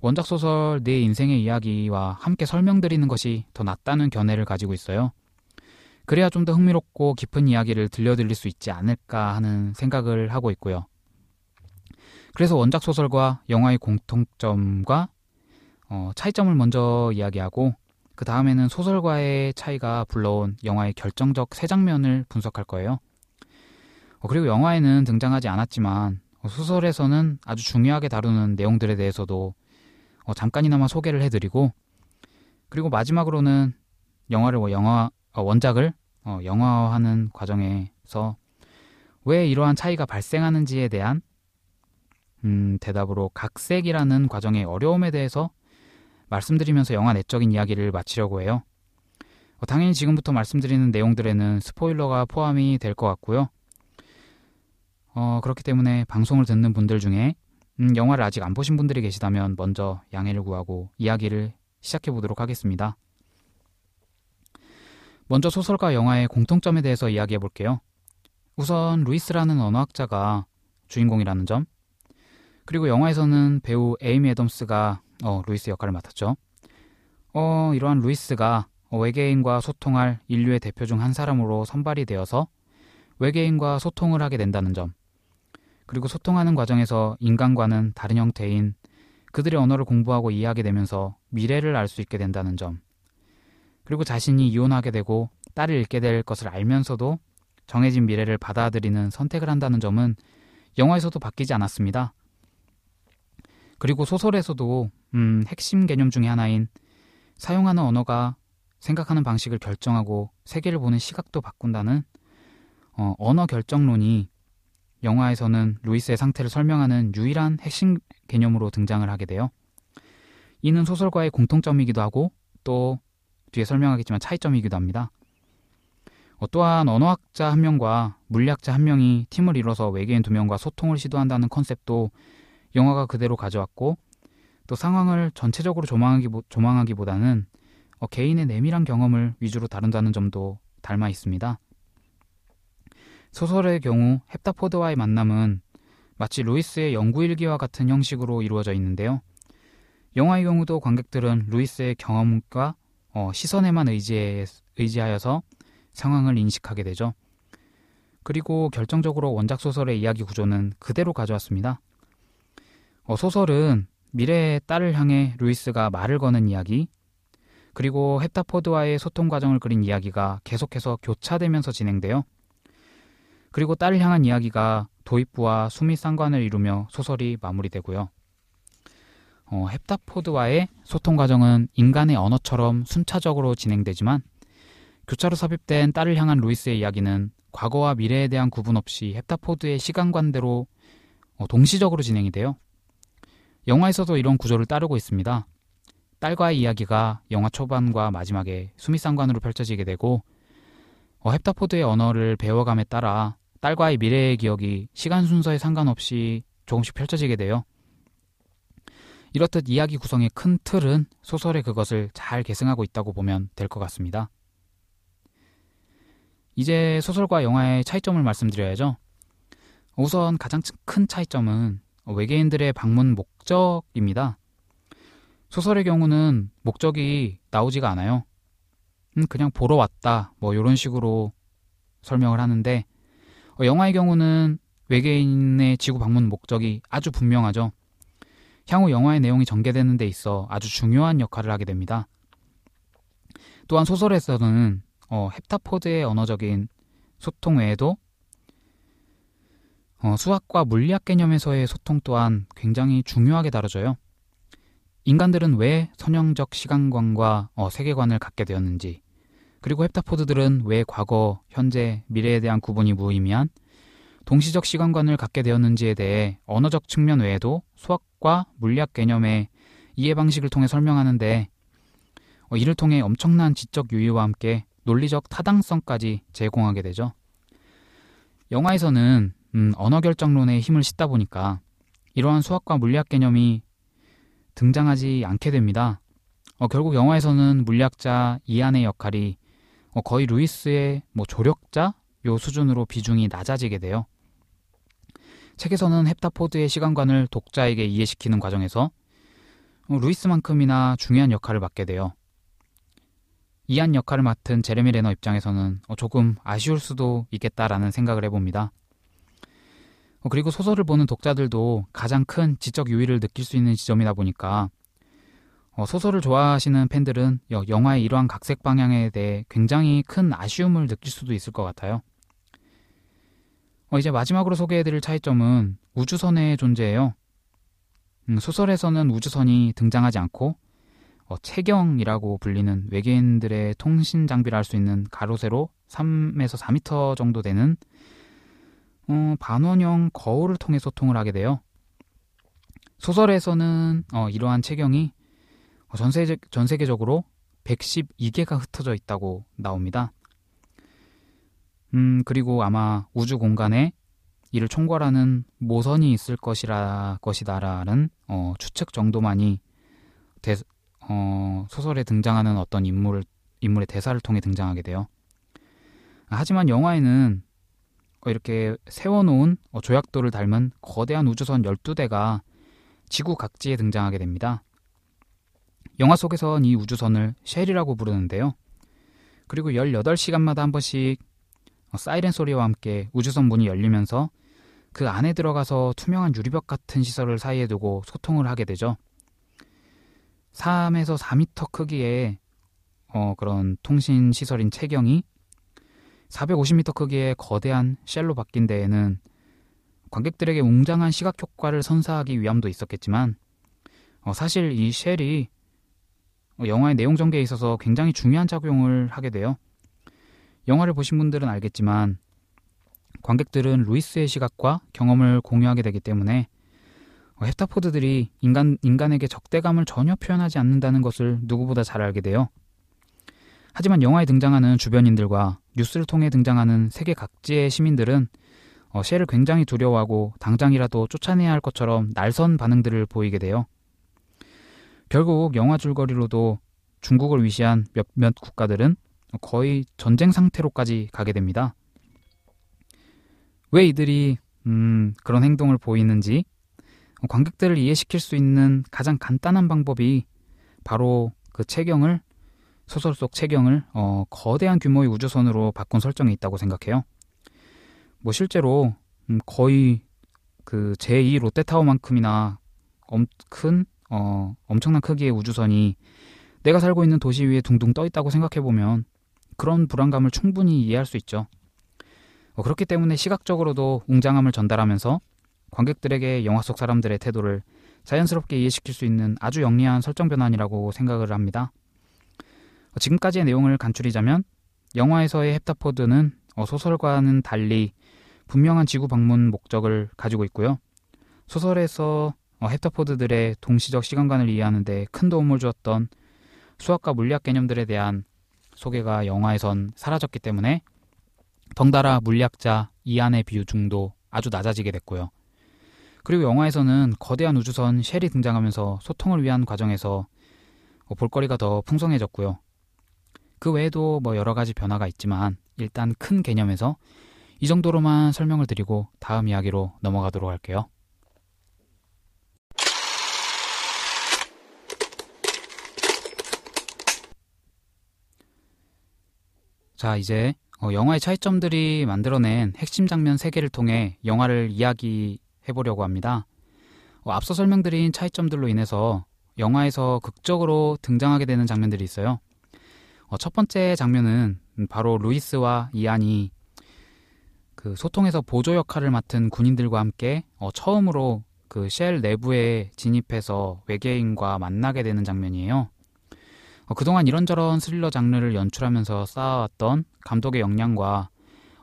원작 소설 내 인생의 이야기와 함께 설명드리는 것이 더 낫다는 견해를 가지고 있어요. 그래야 좀 더 흥미롭고 깊은 이야기를 들려드릴 수 있지 않을까 하는 생각을 하고 있고요. 그래서 원작 소설과 영화의 공통점과 어, 차이점을 먼저 이야기하고 그 다음에는 소설과의 차이가 불러온 영화의 결정적 세 장면을 분석할 거예요. 어, 그리고 영화에는 등장하지 않았지만 어, 소설에서는 아주 중요하게 다루는 내용들에 대해서도 어, 잠깐이나마 소개를 해드리고 그리고 마지막으로는 영화를 뭐 영화 어, 원작을 어, 영화화하는 과정에서 왜 이러한 차이가 발생하는지에 대한 음, 대답으로 각색이라는 과정의 어려움에 대해서 말씀드리면서 영화 내적인 이야기를 마치려고 해요. 어, 당연히 지금부터 말씀드리는 내용들에는 스포일러가 포함이 될 것 같고요. 어, 그렇기 때문에 방송을 듣는 분들 중에 음, 영화를 아직 안 보신 분들이 계시다면 먼저 양해를 구하고 이야기를 시작해 보도록 하겠습니다. 먼저 소설과 영화의 공통점에 대해서 이야기해 볼게요. 우선 루이스라는 언어학자가 주인공이라는 점, 그리고 영화에서는 배우 에이미 애덤스가 어, 루이스 역할을 맡았죠. 어, 이러한 루이스가 외계인과 소통할 인류의 대표 중 한 사람으로 선발이 되어서 외계인과 소통을 하게 된다는 점. 그리고 소통하는 과정에서 인간과는 다른 형태인 그들의 언어를 공부하고 이해하게 되면서 미래를 알 수 있게 된다는 점. 그리고 자신이 이혼하게 되고 딸을 잃게 될 것을 알면서도 정해진 미래를 받아들이는 선택을 한다는 점은 영화에서도 바뀌지 않았습니다. 그리고 소설에서도 음, 핵심 개념 중의 하나인 사용하는 언어가 생각하는 방식을 결정하고 세계를 보는 시각도 바꾼다는 어, 언어 결정론이 영화에서는 루이스의 상태를 설명하는 유일한 핵심 개념으로 등장을 하게 돼요. 이는 소설과의 공통점이기도 하고 또 뒤에 설명하겠지만 차이점이기도 합니다. 어, 또한 언어학자 한 명과 물리학자 한 명이 팀을 이뤄서 외계인 두 명과 소통을 시도한다는 컨셉도 영화가 그대로 가져왔고 또 상황을 전체적으로 조망하기, 조망하기보다는 어, 개인의 내밀한 경험을 위주로 다룬다는 점도 닮아 있습니다. 소설의 경우 헵타포드와의 만남은 마치 루이스의 연구일기와 같은 형식으로 이루어져 있는데요. 영화의 경우도 관객들은 루이스의 경험과 어, 시선에만 의지해, 의지하여서 상황을 인식하게 되죠. 그리고 결정적으로 원작 소설의 이야기 구조는 그대로 가져왔습니다. 어, 소설은 미래의 딸을 향해 루이스가 말을 거는 이야기, 그리고 헵타포드와의 소통 과정을 그린 이야기가 계속해서 교차되면서 진행돼요. 그리고 딸을 향한 이야기가 도입부와 수미 쌍관을 이루며 소설이 마무리되고요. 어, 헵타포드와의 소통 과정은 인간의 언어처럼 순차적으로 진행되지만 교차로 삽입된 딸을 향한 루이스의 이야기는 과거와 미래에 대한 구분 없이 헵타포드의 시간관대로 어, 동시적으로 진행이 돼요. 영화에서도 이런 구조를 따르고 있습니다. 딸과의 이야기가 영화 초반과 마지막에 수미상관으로 펼쳐지게 되고 어, 헵타포드의 언어를 배워감에 따라 딸과의 미래의 기억이 시간 순서에 상관없이 조금씩 펼쳐지게 돼요. 이렇듯 이야기 구성의 큰 틀은 소설의 그것을 잘 계승하고 있다고 보면 될 것 같습니다. 이제 소설과 영화의 차이점을 말씀드려야죠. 우선 가장 큰 차이점은 외계인들의 방문 목적입니다. 소설의 경우는 목적이 나오지가 않아요. 음, 그냥 보러 왔다, 뭐, 이런 식으로 설명을 하는데, 어, 영화의 경우는 외계인의 지구 방문 목적이 아주 분명하죠. 향후 영화의 내용이 전개되는 데 있어 아주 중요한 역할을 하게 됩니다. 또한 소설에서는 어, 헵타포드의 언어적인 소통 외에도 어, 수학과 물리학 개념에서의 소통 또한 굉장히 중요하게 다뤄져요. 인간들은 왜 선형적 시간관과 어, 세계관을 갖게 되었는지, 그리고 헵타포드들은 왜 과거, 현재, 미래에 대한 구분이 무의미한 동시적 시간관을 갖게 되었는지에 대해 언어적 측면 외에도 수학과 물리학 개념의 이해 방식을 통해 설명하는데 어, 이를 통해 엄청난 지적 유의와 함께 논리적 타당성까지 제공하게 되죠. 영화에서는 음, 언어 결정론에 힘을 싣다 보니까 이러한 수학과 물리학 개념이 등장하지 않게 됩니다. 어, 결국 영화에서는 물리학자 이안의 역할이 어, 거의 루이스의 뭐 조력자 요 수준으로 비중이 낮아지게 돼요. 책에서는 헵타포드의 시간관을 독자에게 이해시키는 과정에서 어, 루이스만큼이나 중요한 역할을 맡게 돼요. 이안 역할을 맡은 제레미 레너 입장에서는 어, 조금 아쉬울 수도 있겠다라는 생각을 해봅니다. 어, 그리고 소설을 보는 독자들도 가장 큰 지적 유의를 느낄 수 있는 지점이다 보니까 어, 소설을 좋아하시는 팬들은 영화의 이러한 각색 방향에 대해 굉장히 큰 아쉬움을 느낄 수도 있을 것 같아요. 어, 이제 마지막으로 소개해드릴 차이점은 우주선의 존재예요. 음, 소설에서는 우주선이 등장하지 않고 어, 체경이라고 불리는 외계인들의 통신 장비를 할 수 있는 가로 세로 3에서 4미터 정도 되는 어, 반원형 거울을 통해 소통을 하게 돼요. 소설에서는 어, 이러한 체경이 전, 세계, 전 세계적으로 112개가 흩어져 있다고 나옵니다. 음, 그리고 아마 우주 공간에 이를 총괄하는 모선이 있을 것이라 것이다라는 어, 추측 정도만이 대, 어, 소설에 등장하는 어떤 인물 인물의 대사를 통해 등장하게 돼요. 하지만 영화에는 이렇게 세워놓은 어, 조약돌을 닮은 거대한 우주선 12대가 지구 각지에 등장하게 됩니다. 영화 속에선 이 우주선을 쉘이라고 부르는데요. 그리고 18시간마다 한 번씩 어, 사이렌 소리와 함께 우주선 문이 열리면서 그 안에 들어가서 투명한 유리벽 같은 시설을 사이에 두고 소통을 하게 되죠. 3에서 4미터 크기의 어, 그런 통신 시설인 체경이 450m 크기의 거대한 쉘로 바뀐 데에는 관객들에게 웅장한 시각 효과를 선사하기 위함도 있었겠지만 어, 사실 이 쉘이 영화의 내용 전개에 있어서 굉장히 중요한 작용을 하게 돼요. 영화를 보신 분들은 알겠지만 관객들은 루이스의 시각과 경험을 공유하게 되기 때문에 헵타포드들이 인간, 인간에게 적대감을 전혀 표현하지 않는다는 것을 누구보다 잘 알게 돼요. 하지만 영화에 등장하는 주변인들과 뉴스를 통해 등장하는 세계 각지의 시민들은 어, 쉘을 굉장히 두려워하고 당장이라도 쫓아내야 할 것처럼 날선 반응들을 보이게 돼요. 결국 영화 줄거리로도 중국을 위시한 몇몇 국가들은 거의 전쟁 상태로까지 가게 됩니다. 왜 이들이 음, 그런 행동을 보이는지 관객들을 이해시킬 수 있는 가장 간단한 방법이 바로 그 체경을 소설 속 체경을 어, 거대한 규모의 우주선으로 바꾼 설정에 있다고 생각해요. 뭐 실제로 음, 거의 그 제2 롯데타워만큼이나 엄, 큰 어, 엄청난 크기의 우주선이 내가 살고 있는 도시 위에 둥둥 떠 있다고 생각해 보면 그런 불안감을 충분히 이해할 수 있죠. 어, 그렇기 때문에 시각적으로도 웅장함을 전달하면서 관객들에게 영화 속 사람들의 태도를 자연스럽게 이해시킬 수 있는 아주 영리한 설정 변환이라고 생각을 합니다. 어, 지금까지의 내용을 간추리자면 영화에서의 헵타포드는 어, 소설과는 달리 분명한 지구 방문 목적을 가지고 있고요. 소설에서 어, 헵타포드들의 동시적 시간관을 이해하는 데 큰 도움을 주었던 수학과 물리학 개념들에 대한 소개가 영화에선 사라졌기 때문에 덩달아 물리학자 이안의 비중도 아주 낮아지게 됐고요. 그리고 영화에서는 거대한 우주선 쉘이 등장하면서 소통을 위한 과정에서 볼거리가 더 풍성해졌고요. 그 외에도 뭐 여러 가지 변화가 있지만 일단 큰 개념에서 이 정도로만 설명을 드리고 다음 이야기로 넘어가도록 할게요. 자, 이제 어, 영화의 차이점들이 만들어낸 핵심 장면 3개를 통해 영화를 이야기해 보려고 합니다. 어, 앞서 설명드린 차이점들로 인해서 영화에서 극적으로 등장하게 되는 장면들이 있어요. 어, 첫 번째 장면은 바로 루이스와 이안이 그 소통에서 보조 역할을 맡은 군인들과 함께 어, 처음으로 그 쉘 내부에 진입해서 외계인과 만나게 되는 장면이에요. 어, 그동안 이런저런 스릴러 장르를 연출하면서 쌓아왔던 감독의 역량과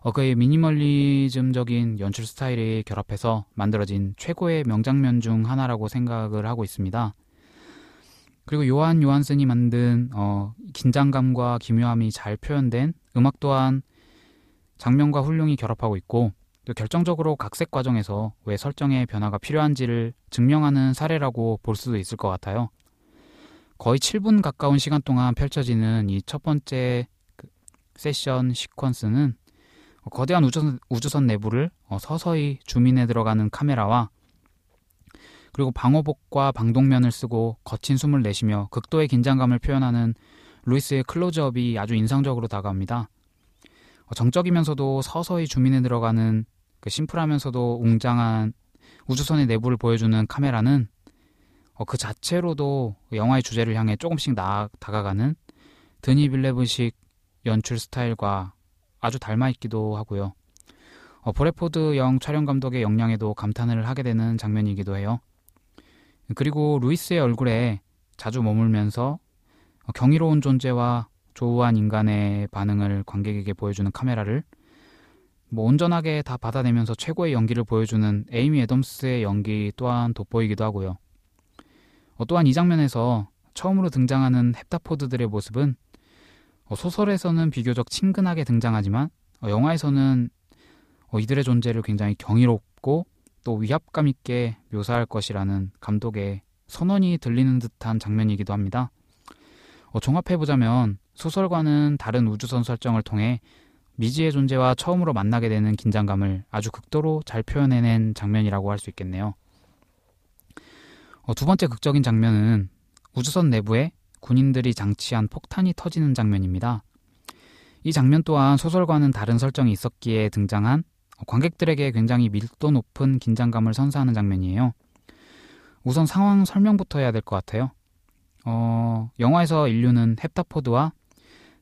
어, 그의 미니멀리즘적인 연출 스타일이 결합해서 만들어진 최고의 명장면 중 하나라고 생각을 하고 있습니다. 그리고 요한 요한슨이 만든 어, 긴장감과 기묘함이 잘 표현된 음악 또한 장면과 훌륭히 결합하고 있고 또 결정적으로 각색 과정에서 왜 설정의 변화가 필요한지를 증명하는 사례라고 볼 수도 있을 것 같아요. 거의 7분 가까운 시간 동안 펼쳐지는 이 첫 번째 그 세션 시퀀스는 거대한 우주선, 우주선 내부를 어, 서서히 주민해 들어가는 카메라와 그리고 방호복과 방독면을 쓰고 거친 숨을 내쉬며 극도의 긴장감을 표현하는 루이스의 클로즈업이 아주 인상적으로 다가옵니다. 어, 정적이면서도 서서히 주민해 들어가는 그 심플하면서도 웅장한 우주선의 내부를 보여주는 카메라는 어, 그 자체로도 영화의 주제를 향해 조금씩 나, 다가가는 드니 빌레브식 연출 스타일과 아주 닮아 있기도 하고요. 어, 브래드포드 영 촬영 감독의 역량에도 감탄을 하게 되는 장면이기도 해요. 그리고 루이스의 얼굴에 자주 머물면서 경이로운 존재와 조우한 인간의 반응을 관객에게 보여주는 카메라를 뭐 온전하게 다 받아내면서 최고의 연기를 보여주는 에이미 애덤스의 연기 또한 돋보이기도 하고요. 어, 또한 이 장면에서 처음으로 등장하는 헵타포드들의 모습은 어, 소설에서는 비교적 친근하게 등장하지만 어, 영화에서는 어, 이들의 존재를 굉장히 경이롭고 또 위압감 있게 묘사할 것이라는 감독의 선언이 들리는 듯한 장면이기도 합니다. 어, 종합해보자면 소설과는 다른 우주선 설정을 통해 미지의 존재와 처음으로 만나게 되는 긴장감을 아주 극도로 잘 표현해낸 장면이라고 할 수 있겠네요. 어, 두 번째 극적인 장면은 우주선 내부에 군인들이 장치한 폭탄이 터지는 장면입니다. 이 장면 또한 소설과는 다른 설정이 있었기에 등장한 관객들에게 굉장히 밀도 높은 긴장감을 선사하는 장면이에요. 우선 상황 설명부터 해야 될 것 같아요. 어, 영화에서 인류는 헵타포드와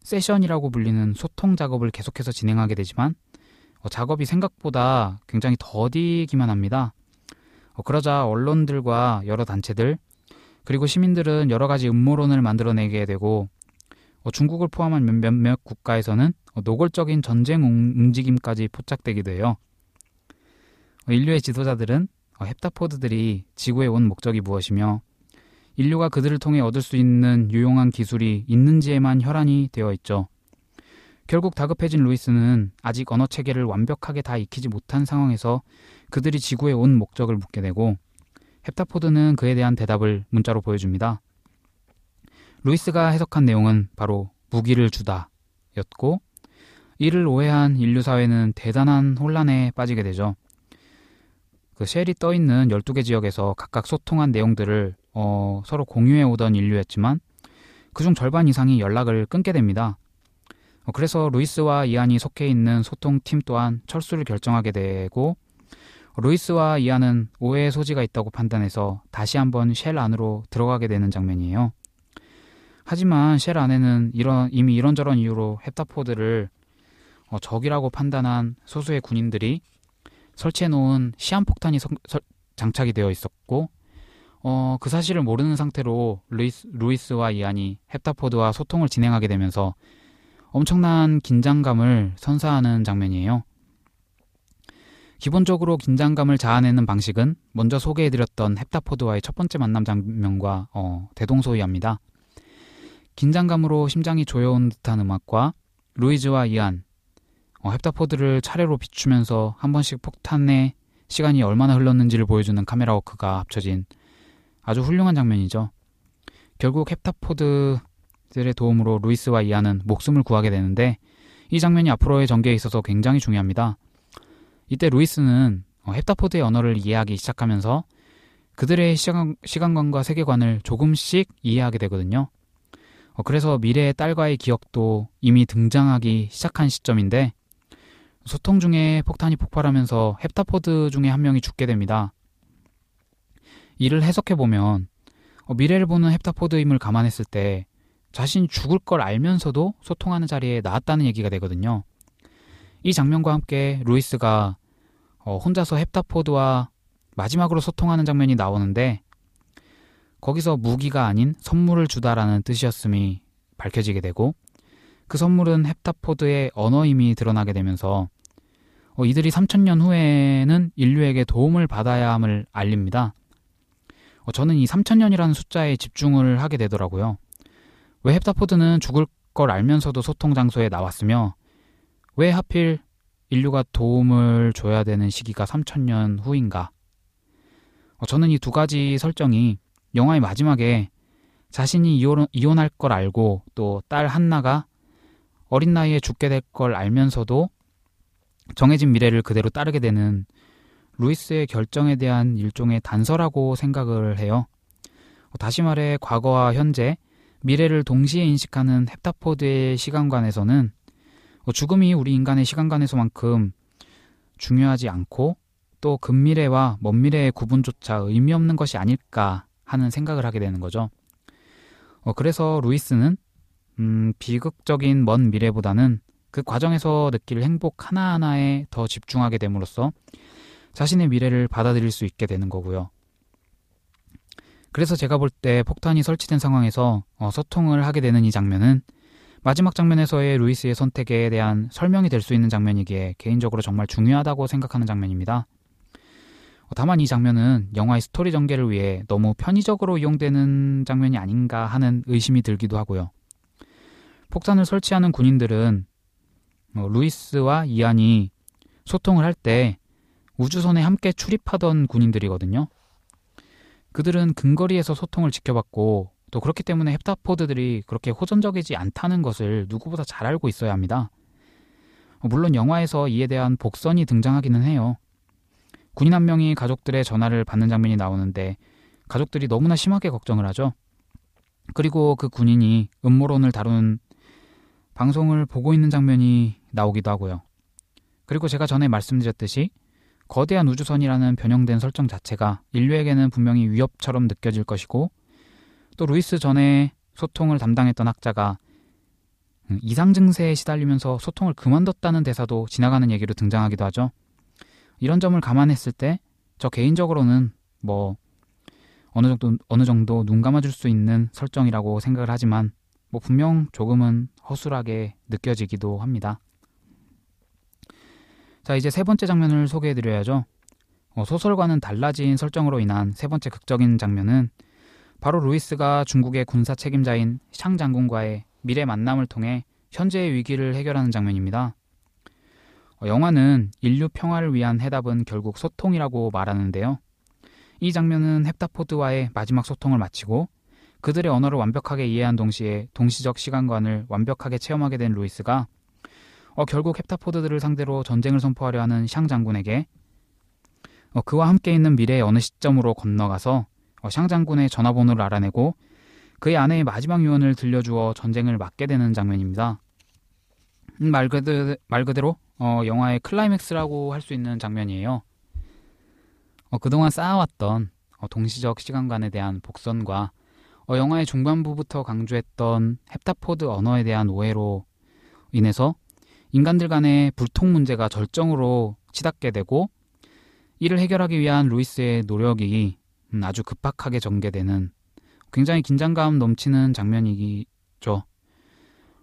세션이라고 불리는 소통 작업을 계속해서 진행하게 되지만 어, 작업이 생각보다 굉장히 더디기만 합니다. 어, 그러자 언론들과 여러 단체들 그리고 시민들은 여러 가지 음모론을 만들어내게 되고 어, 중국을 포함한 몇몇 국가에서는 어, 노골적인 전쟁 움직임까지 포착되기도 해요. 어, 인류의 지도자들은 헵타포드들이 지구에 온 목적이 무엇이며 인류가 그들을 통해 얻을 수 있는 유용한 기술이 있는지에만 혈안이 되어 있죠. 결국 다급해진 루이스는 아직 언어 체계를 완벽하게 다 익히지 못한 상황에서 그들이 지구에 온 목적을 묻게 되고 헵타포드는 그에 대한 대답을 문자로 보여줍니다. 루이스가 해석한 내용은 바로 무기를 주다 였고 이를 오해한 인류 사회는 대단한 혼란에 빠지게 되죠. 그 쉘이 떠 있는 12개 지역에서 각각 소통한 내용들을 어, 서로 공유해 오던 인류였지만 그중 절반 이상이 연락을 끊게 됩니다. 어, 그래서 루이스와 이안이 속해 있는 소통팀 또한 철수를 결정하게 되고 루이스와 이안은 오해의 소지가 있다고 판단해서 다시 한번 쉘 안으로 들어가게 되는 장면이에요. 하지만 쉘 안에는 이런, 이미 이런저런 이유로 헵타포드를 어, 적이라고 판단한 소수의 군인들이 설치해 놓은 시한폭탄이 서, 서, 장착이 되어 있었고 어, 그 사실을 모르는 상태로 루이스, 루이스와 이안이 헵타포드와 소통을 진행하게 되면서 엄청난 긴장감을 선사하는 장면이에요. 기본적으로 긴장감을 자아내는 방식은 먼저 소개해드렸던 헵타포드와의 첫 번째 만남 장면과 어, 대동소이합니다. 긴장감으로 심장이 조여온 듯한 음악과 루이즈와 이안, 어, 헵타포드를 차례로 비추면서 한 번씩 폭탄의 시간이 얼마나 흘렀는지를 보여주는 카메라 워크가 합쳐진 아주 훌륭한 장면이죠. 결국 헵타포드들의 도움으로 루이스와 이안은 목숨을 구하게 되는데 이 장면이 앞으로의 전개에 있어서 굉장히 중요합니다. 이때 루이스는 어, 헵타포드의 언어를 이해하기 시작하면서 그들의 시간, 시간관과 세계관을 조금씩 이해하게 되거든요. 어, 그래서 미래의 딸과의 기억도 이미 등장하기 시작한 시점인데 소통 중에 폭탄이 폭발하면서 헵타포드 중에 한 명이 죽게 됩니다. 이를 해석해 보면 어, 미래를 보는 헵타포드임을 감안했을 때 자신이 죽을 걸 알면서도 소통하는 자리에 나왔다는 얘기가 되거든요. 이 장면과 함께 루이스가 어, 혼자서 헵타포드와 마지막으로 소통하는 장면이 나오는데 거기서 무기가 아닌 선물을 주다라는 뜻이었음이 밝혀지게 되고 그 선물은 헵타포드의 언어임이 드러나게 되면서 어, 이들이 3천년 후에는 인류에게 도움을 받아야 함을 알립니다. 어, 저는 이 3천년이라는 숫자에 집중을 하게 되더라고요. 왜 헵타포드는 죽을 걸 알면서도 소통 장소에 나왔으며 왜 하필 인류가 도움을 줘야 되는 시기가 3천년 후인가? 어, 저는 이 두 가지 설정이 영화의 마지막에 자신이 이혼, 이혼할 걸 알고 또 딸 한나가 어린 나이에 죽게 될 걸 알면서도 정해진 미래를 그대로 따르게 되는 루이스의 결정에 대한 일종의 단서라고 생각을 해요. 어, 다시 말해 과거와 현재, 미래를 동시에 인식하는 헵타포드의 시간관에서는 어, 죽음이 우리 인간의 시간관에서만큼 중요하지 않고 또 근미래와 먼 미래의 구분조차 의미 없는 것이 아닐까 하는 생각을 하게 되는 거죠. 어, 그래서 루이스는 음, 비극적인 먼 미래보다는 그 과정에서 느낄 행복 하나하나에 더 집중하게 됨으로써 자신의 미래를 받아들일 수 있게 되는 거고요. 그래서 제가 볼 때 폭탄이 설치된 상황에서 어, 소통을 하게 되는 이 장면은 마지막 장면에서의 루이스의 선택에 대한 설명이 될 수 있는 장면이기에 개인적으로 정말 중요하다고 생각하는 장면입니다. 어, 다만 이 장면은 영화의 스토리 전개를 위해 너무 편의적으로 이용되는 장면이 아닌가 하는 의심이 들기도 하고요. 폭탄을 설치하는 군인들은 어, 루이스와 이안이 소통을 할 때 우주선에 함께 출입하던 군인들이거든요. 그들은 근거리에서 소통을 지켜봤고 또 그렇기 때문에 헵타포드들이 그렇게 호전적이지 않다는 것을 누구보다 잘 알고 있어야 합니다. 어, 물론 영화에서 이에 대한 복선이 등장하기는 해요. 군인 한 명이 가족들의 전화를 받는 장면이 나오는데 가족들이 너무나 심하게 걱정을 하죠. 그리고 그 군인이 음모론을 다룬 방송을 보고 있는 장면이 나오기도 하고요. 그리고 제가 전에 말씀드렸듯이 거대한 우주선이라는 변형된 설정 자체가 인류에게는 분명히 위협처럼 느껴질 것이고 또 루이스 전에 소통을 담당했던 학자가 이상 증세에 시달리면서 소통을 그만뒀다는 대사도 지나가는 얘기로 등장하기도 하죠. 이런 점을 감안했을 때 저 개인적으로는 뭐 어느 정도 어느 정도 눈 감아줄 수 있는 설정이라고 생각을 하지만 뭐 분명 조금은 허술하게 느껴지기도 합니다. 자, 이제 세 번째 장면을 소개해 드려야죠. 어, 소설과는 달라진 설정으로 인한 세 번째 극적인 장면은 바로 루이스가 중국의 군사 책임자인 샹 장군과의 미래 만남을 통해 현재의 위기를 해결하는 장면입니다. 어, 영화는 인류 평화를 위한 해답은 결국 소통이라고 말하는데요. 이 장면은 헵타포드와의 마지막 소통을 마치고 그들의 언어를 완벽하게 이해한 동시에 동시적 시간관을 완벽하게 체험하게 된 루이스가 어, 결국 헵타포드들을 상대로 전쟁을 선포하려 하는 샹 장군에게 어, 그와 함께 있는 미래의 어느 시점으로 건너가서 어, 샹 장군의 전화번호를 알아내고 그의 아내의 마지막 유언을 들려주어 전쟁을 막게 되는 장면입니다. 음, 말, 그대, 말 그대로 어, 영화의 클라이맥스라고 할 수 있는 장면이에요. 어, 그동안 쌓아왔던 어, 동시적 시간관에 대한 복선과 어, 영화의 중반부부터 강조했던 헵타포드 언어에 대한 오해로 인해서 인간들 간의 불통 문제가 절정으로 치닫게 되고 이를 해결하기 위한 루이스의 노력이 음, 아주 급박하게 전개되는 굉장히 긴장감 넘치는 장면이죠.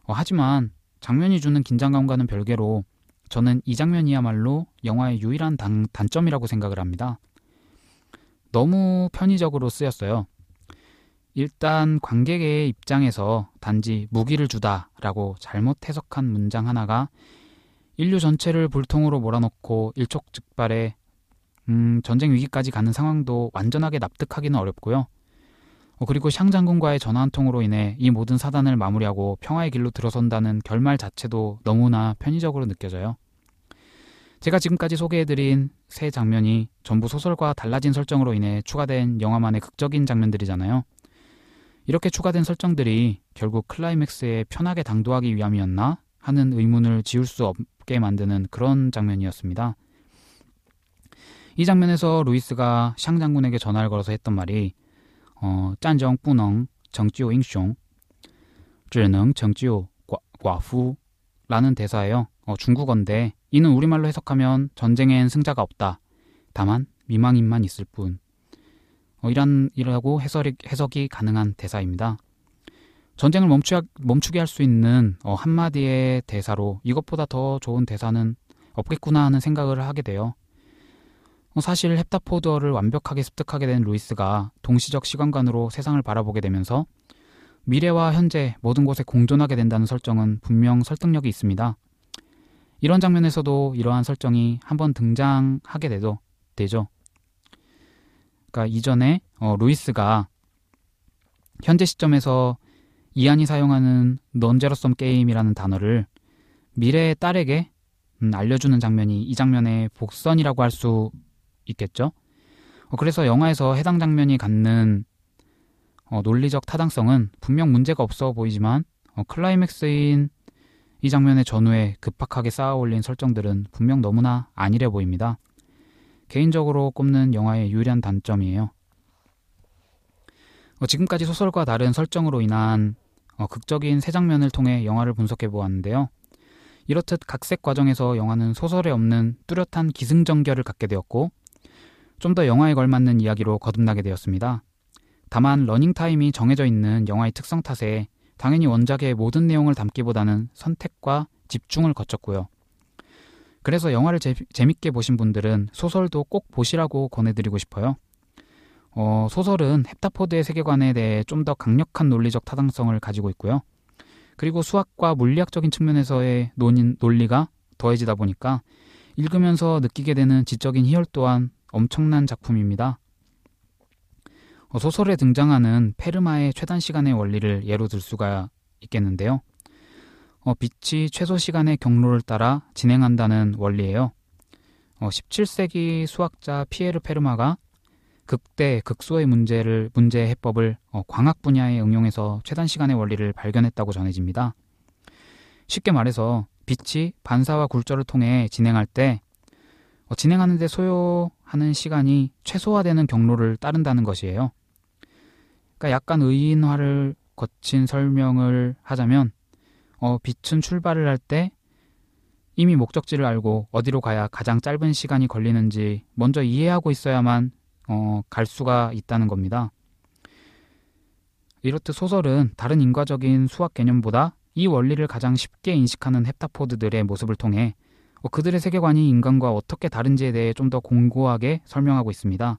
어, 하지만 장면이 주는 긴장감과는 별개로 저는 이 장면이야말로 영화의 유일한 단, 단점이라고 생각을 합니다. 너무 편의적으로 쓰였어요. 일단 관객의 입장에서 단지 무기를 주다라고 잘못 해석한 문장 하나가 인류 전체를 불통으로 몰아넣고 일촉즉발의 음, 전쟁 위기까지 가는 상황도 완전하게 납득하기는 어렵고요. 어, 그리고 샹 장군과의 전화 한 통으로 인해 이 모든 사단을 마무리하고 평화의 길로 들어선다는 결말 자체도 너무나 편의적으로 느껴져요. 제가 지금까지 소개해드린 세 장면이 전부 소설과 달라진 설정으로 인해 추가된 영화만의 극적인 장면들이잖아요. 이렇게 추가된 설정들이 결국 클라이맥스에 편하게 당도하기 위함이었나 하는 의문을 지울 수 없게 만드는 그런 장면이었습니다. 이 장면에서 루이스가 샹 장군에게 전화를 걸어서 했던 말이 어, 짠정 뿌능 정지오 잉숑 只能 정지오 과후 라는 대사예요. 어, 중국어인데 이는 우리말로 해석하면 전쟁엔 승자가 없다. 다만 미망인만 있을 뿐. 어, 이란 이라고 해석이, 해석이 가능한 대사입니다. 전쟁을 멈추, 멈추게 할 수 있는 어, 한마디의 대사로 이것보다 더 좋은 대사는 없겠구나 하는 생각을 하게 돼요. 어, 사실 헵타포드어를 완벽하게 습득하게 된 루이스가 동시적 시간관으로 세상을 바라보게 되면서 미래와 현재 모든 곳에 공존하게 된다는 설정은 분명 설득력이 있습니다. 이런 장면에서도 이러한 설정이 한번 등장하게 돼도 되죠. 그러니까 이전에 어, 루이스가 현재 시점에서 이안이 사용하는 non-zero-sum game이라는 단어를 미래의 딸에게 음, 알려주는 장면이 이 장면의 복선이라고 할 수 있겠죠. 어, 그래서 영화에서 해당 장면이 갖는 어, 논리적 타당성은 분명 문제가 없어 보이지만 어, 클라이맥스인 이 장면의 전후에 급박하게 쌓아 올린 설정들은 분명 너무나 안일해 보입니다. 개인적으로 꼽는 영화의 유일한 단점이에요. 어, 지금까지 소설과 다른 설정으로 인한 어, 극적인 세 장면을 통해 영화를 분석해 보았는데요. 이렇듯 각색 과정에서 영화는 소설에 없는 뚜렷한 기승전결을 갖게 되었고 좀 더 영화에 걸맞는 이야기로 거듭나게 되었습니다. 다만 러닝타임이 정해져 있는 영화의 특성 탓에 당연히 원작의 모든 내용을 담기보다는 선택과 집중을 거쳤고요. 그래서 영화를 재, 재밌게 보신 분들은 소설도 꼭 보시라고 권해드리고 싶어요. 어, 소설은 헵타포드의 세계관에 대해 좀 더 강력한 논리적 타당성을 가지고 있고요. 그리고 수학과 물리학적인 측면에서의 논인, 논리가 더해지다 보니까 읽으면서 느끼게 되는 지적인 희열 또한 엄청난 작품입니다. 어, 소설에 등장하는 페르마의 최단 시간의 원리를 예로 들 수가 있겠는데요. 어, 빛이 최소 시간의 경로를 따라 진행한다는 원리예요. 어, 17세기 수학자 피에르 페르마가 극대 극소의 문제를 문제 해법을 어, 광학 분야에 응용해서 최단 시간의 원리를 발견했다고 전해집니다. 쉽게 말해서 빛이 반사와 굴절을 통해 진행할 때 어, 진행하는데 소요하는 시간이 최소화되는 경로를 따른다는 것이에요. 그러니까 약간 의인화를 거친 설명을 하자면 어, 빛은 출발을 할 때 이미 목적지를 알고 어디로 가야 가장 짧은 시간이 걸리는지 먼저 이해하고 있어야만 어, 갈 수가 있다는 겁니다. 이렇듯 소설은 다른 인과적인 수학 개념보다 이 원리를 가장 쉽게 인식하는 헵타포드들의 모습을 통해 어, 그들의 세계관이 인간과 어떻게 다른지에 대해 좀 더 공고하게 설명하고 있습니다.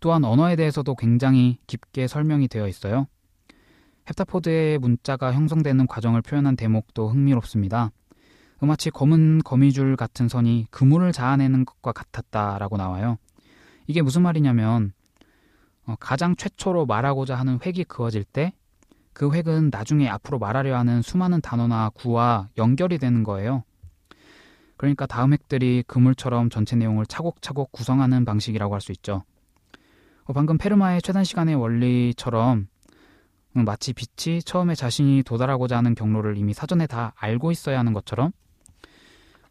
또한 언어에 대해서도 굉장히 깊게 설명이 되어 있어요. 헵타포드의 문자가 형성되는 과정을 표현한 대목도 흥미롭습니다. 마치 검은 거미줄 같은 선이 그물을 자아내는 것과 같았다라고 나와요. 이게 무슨 말이냐면 어, 가장 최초로 말하고자 하는 획이 그어질 때 그 획은 나중에 앞으로 말하려 하는 수많은 단어나 구와 연결이 되는 거예요. 그러니까 다음 획들이 그물처럼 전체 내용을 차곡차곡 구성하는 방식이라고 할 수 있죠. 어, 방금 페르마의 최단 시간의 원리처럼 음, 마치 빛이 처음에 자신이 도달하고자 하는 경로를 이미 사전에 다 알고 있어야 하는 것처럼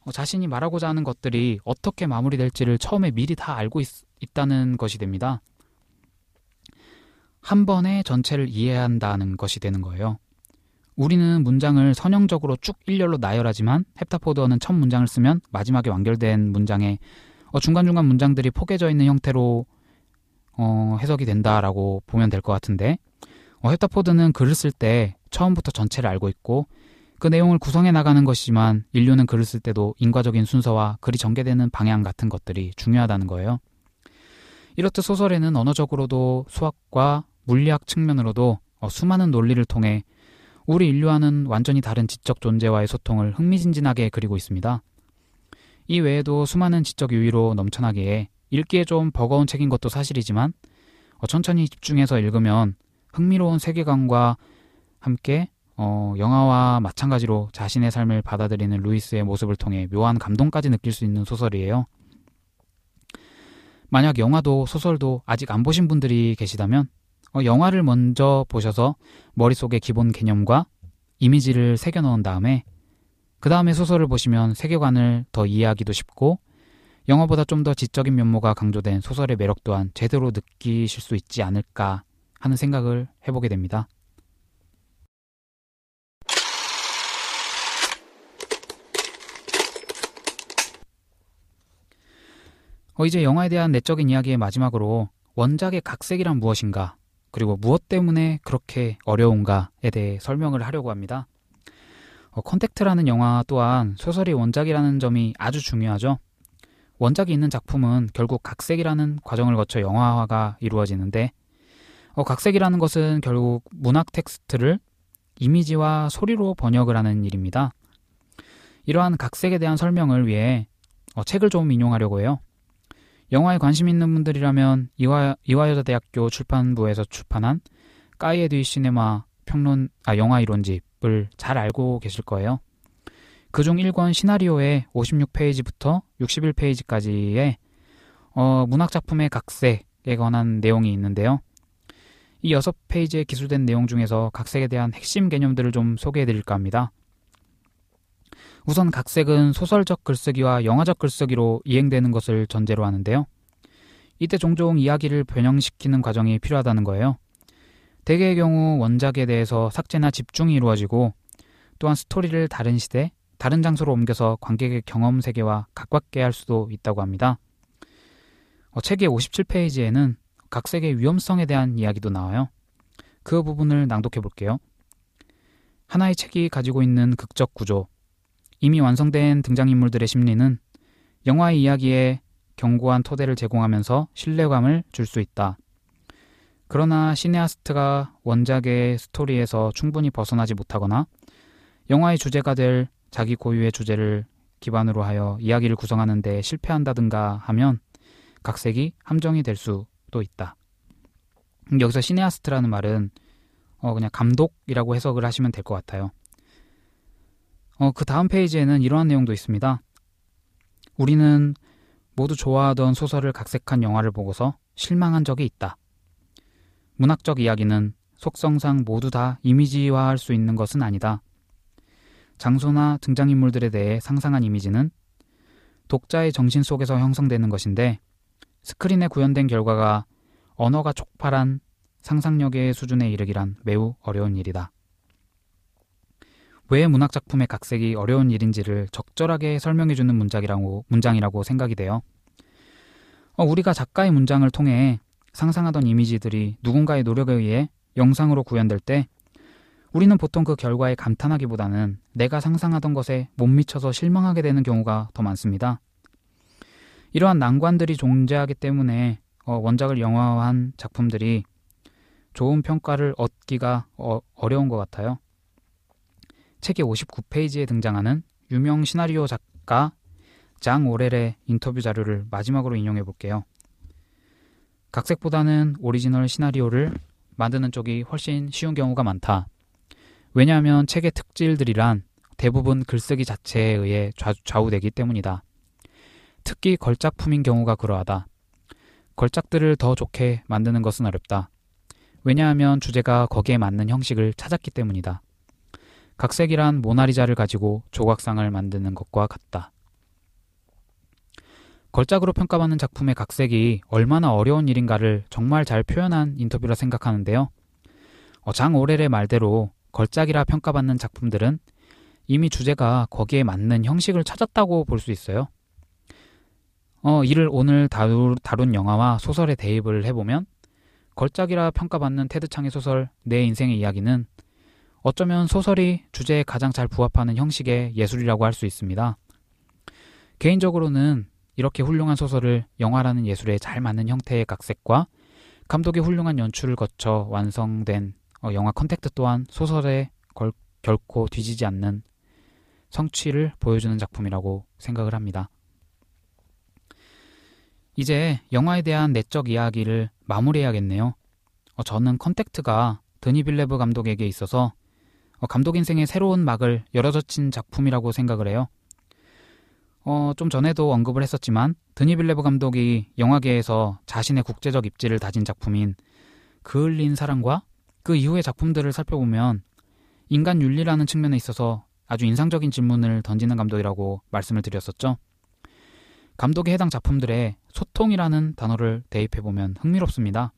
어, 자신이 말하고자 하는 것들이 어떻게 마무리될지를 처음에 미리 다 알고 있, 있다는 것이 됩니다. 한 번에 전체를 이해한다는 것이 되는 거예요. 우리는 문장을 선형적으로 쭉 일렬로 나열하지만 헵타포드어는 첫 문장을 쓰면 마지막에 완결된 문장에 어, 중간중간 문장들이 포개져 있는 형태로 어, 해석이 된다라고 보면 될 것 같은데 어, 헵타포드는 글을 쓸 때 처음부터 전체를 알고 있고 그 내용을 구성해 나가는 것이지만 인류는 글을 쓸 때도 인과적인 순서와 글이 전개되는 방향 같은 것들이 중요하다는 거예요. 이렇듯 소설에는 언어적으로도 수학과 물리학 측면으로도 어, 수많은 논리를 통해 우리 인류와는 완전히 다른 지적 존재와의 소통을 흥미진진하게 그리고 있습니다. 이 외에도 수많은 지적 유의로 넘쳐나기에 읽기에 좀 버거운 책인 것도 사실이지만 어, 천천히 집중해서 읽으면 흥미로운 세계관과 함께 어, 영화와 마찬가지로 자신의 삶을 받아들이는 루이스의 모습을 통해 묘한 감동까지 느낄 수 있는 소설이에요. 만약 영화도 소설도 아직 안 보신 분들이 계시다면 어, 영화를 먼저 보셔서 머릿속에 기본 개념과 이미지를 새겨 넣은 다음에 그 다음에 소설을 보시면 세계관을 더 이해하기도 쉽고 영화보다 좀 더 지적인 면모가 강조된 소설의 매력 또한 제대로 느끼실 수 있지 않을까 하는 생각을 해보게 됩니다. 어, 이제 영화에 대한 내적인 이야기의 마지막으로 원작의 각색이란 무엇인가, 그리고 무엇 때문에 그렇게 어려운가에 대해 설명을 하려고 합니다. 어, 컨택트라는 영화 또한 소설이 원작이라는 점이 아주 중요하죠. 원작이 있는 작품은 결국 각색이라는 과정을 거쳐 영화화가 이루어지는데 어, 각색이라는 것은 결국 문학 텍스트를 이미지와 소리로 번역을 하는 일입니다. 이러한 각색에 대한 설명을 위해 어, 책을 좀 인용하려고 해요. 영화에 관심 있는 분들이라면 이화, 이화여자대학교 출판부에서 출판한 까이에 드 시네마 평론, 아, 영화 이론집을 잘 알고 계실 거예요. 그중 1권 시나리오의 56페이지부터 61페이지까지의 어, 문학 작품의 각색에 관한 내용이 있는데요. 이 6페이지에 기술된 내용 중에서 각색에 대한 핵심 개념들을 좀 소개해 드릴까 합니다. 우선 각색은 소설적 글쓰기와 영화적 글쓰기로 이행되는 것을 전제로 하는데요. 이때 종종 이야기를 변형시키는 과정이 필요하다는 거예요. 대개의 경우 원작에 대해서 삭제나 집중이 이루어지고 또한 스토리를 다른 시대, 다른 장소로 옮겨서 관객의 경험 세계와 가깝게 할 수도 있다고 합니다. 어, 책의 57페이지에는 각색의 위험성에 대한 이야기도 나와요. 그 부분을 낭독해 볼게요. 하나의 책이 가지고 있는 극적 구조, 이미 완성된 등장인물들의 심리는 영화의 이야기에 견고한 토대를 제공하면서 신뢰감을 줄 수 있다. 그러나 시네아스트가 원작의 스토리에서 충분히 벗어나지 못하거나 영화의 주제가 될 자기 고유의 주제를 기반으로 하여 이야기를 구성하는 데 실패한다든가 하면 각색이 함정이 될 수 도 있다. 여기서 시네아스트라는 말은 어 그냥 감독이라고 해석을 하시면 될 것 같아요. 어, 그 다음 페이지에는 이러한 내용도 있습니다. 우리는 모두 좋아하던 소설을 각색한 영화를 보고서 실망한 적이 있다. 문학적 이야기는 속성상 모두 다 이미지화할 수 있는 것은 아니다. 장소나 등장인물들에 대해 상상한 이미지는 독자의 정신 속에서 형성되는 것인데 스크린에 구현된 결과가 언어가 촉발한 상상력의 수준에 이르기란 매우 어려운 일이다. 왜 문학 작품의 각색이 어려운 일인지를 적절하게 설명해주는 문장이라고, 문장이라고 생각이 돼요. 어, 우리가 작가의 문장을 통해 상상하던 이미지들이 누군가의 노력에 의해 영상으로 구현될 때 우리는 보통 그 결과에 감탄하기보다는 내가 상상하던 것에 못 미쳐서 실망하게 되는 경우가 더 많습니다. 이러한 난관들이 존재하기 때문에 어, 원작을 영화화한 작품들이 좋은 평가를 얻기가 어, 어려운 것 같아요. 책의 59페이지에 등장하는 유명 시나리오 작가 장 오렐의 인터뷰 자료를 마지막으로 인용해 볼게요. 각색보다는 오리지널 시나리오를 만드는 쪽이 훨씬 쉬운 경우가 많다. 왜냐하면 책의 특질들이란 대부분 글쓰기 자체에 의해 좌우되기 때문이다. 특히 걸작품인 경우가 그러하다. 걸작들을 더 좋게 만드는 것은 어렵다. 왜냐하면 주제가 거기에 맞는 형식을 찾았기 때문이다. 각색이란 모나리자를 가지고 조각상을 만드는 것과 같다. 걸작으로 평가받는 작품의 각색이 얼마나 어려운 일인가를 정말 잘 표현한 인터뷰라 생각하는데요. 어, 장 오렐의 말대로 걸작이라 평가받는 작품들은 이미 주제가 거기에 맞는 형식을 찾았다고 볼 수 있어요. 어, 이를 오늘 다루, 다룬 영화와 소설에 대입을 해보면 걸작이라 평가받는 테드 창의 소설 내 인생의 이야기는 어쩌면 소설이 주제에 가장 잘 부합하는 형식의 예술이라고 할 수 있습니다. 개인적으로는 이렇게 훌륭한 소설을 영화라는 예술에 잘 맞는 형태의 각색과 감독의 훌륭한 연출을 거쳐 완성된 어, 영화 컨택트 또한 소설에 걸, 결코 뒤지지 않는 성취를 보여주는 작품이라고 생각을 합니다. 이제 영화에 대한 내적 이야기를 마무리해야겠네요. 어, 저는 컨택트가 드니 빌레브 감독에게 있어서 어, 감독 인생의 새로운 막을 열어젖힌 작품이라고 생각을 해요. 어, 좀 전에도 언급을 했었지만 드니 빌레브 감독이 영화계에서 자신의 국제적 입지를 다진 작품인 그을린 사랑과 그 이후의 작품들을 살펴보면 인간 윤리라는 측면에 있어서 아주 인상적인 질문을 던지는 감독이라고 말씀을 드렸었죠. 감독의 해당 작품들에 소통이라는 단어를 대입해보면 흥미롭습니다.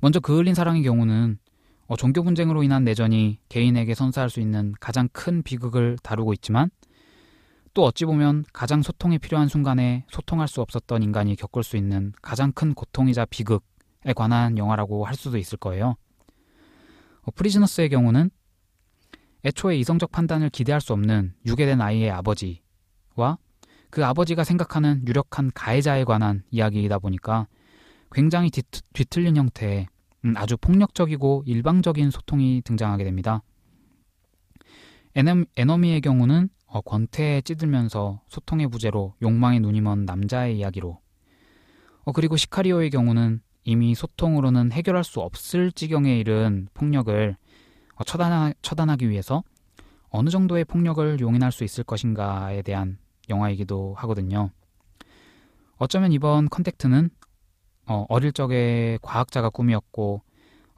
먼저 그을린 사랑의 경우는 어, 종교 분쟁으로 인한 내전이 개인에게 선사할 수 있는 가장 큰 비극을 다루고 있지만 또 어찌 보면 가장 소통이 필요한 순간에 소통할 수 없었던 인간이 겪을 수 있는 가장 큰 고통이자 비극에 관한 영화라고 할 수도 있을 거예요. 어, 프리즈너스의 경우는 애초에 이성적 판단을 기대할 수 없는 유괴된 아이의 아버지와 그 아버지가 생각하는 유력한 가해자에 관한 이야기이다 보니까 굉장히 뒤, 뒤틀린 형태의 음, 아주 폭력적이고 일방적인 소통이 등장하게 됩니다. 에너미의 경우는 어, 권태에 찌들면서 소통의 부재로 욕망의 눈이 먼 남자의 이야기로 어, 그리고 시카리오의 경우는 이미 소통으로는 해결할 수 없을 지경에 이른 폭력을 어, 처단하, 처단하기 위해서 어느 정도의 폭력을 용인할 수 있을 것인가에 대한 영화이기도 하거든요. 어쩌면 이번 컨택트는 어, 어릴 적에 과학자가 꿈이었고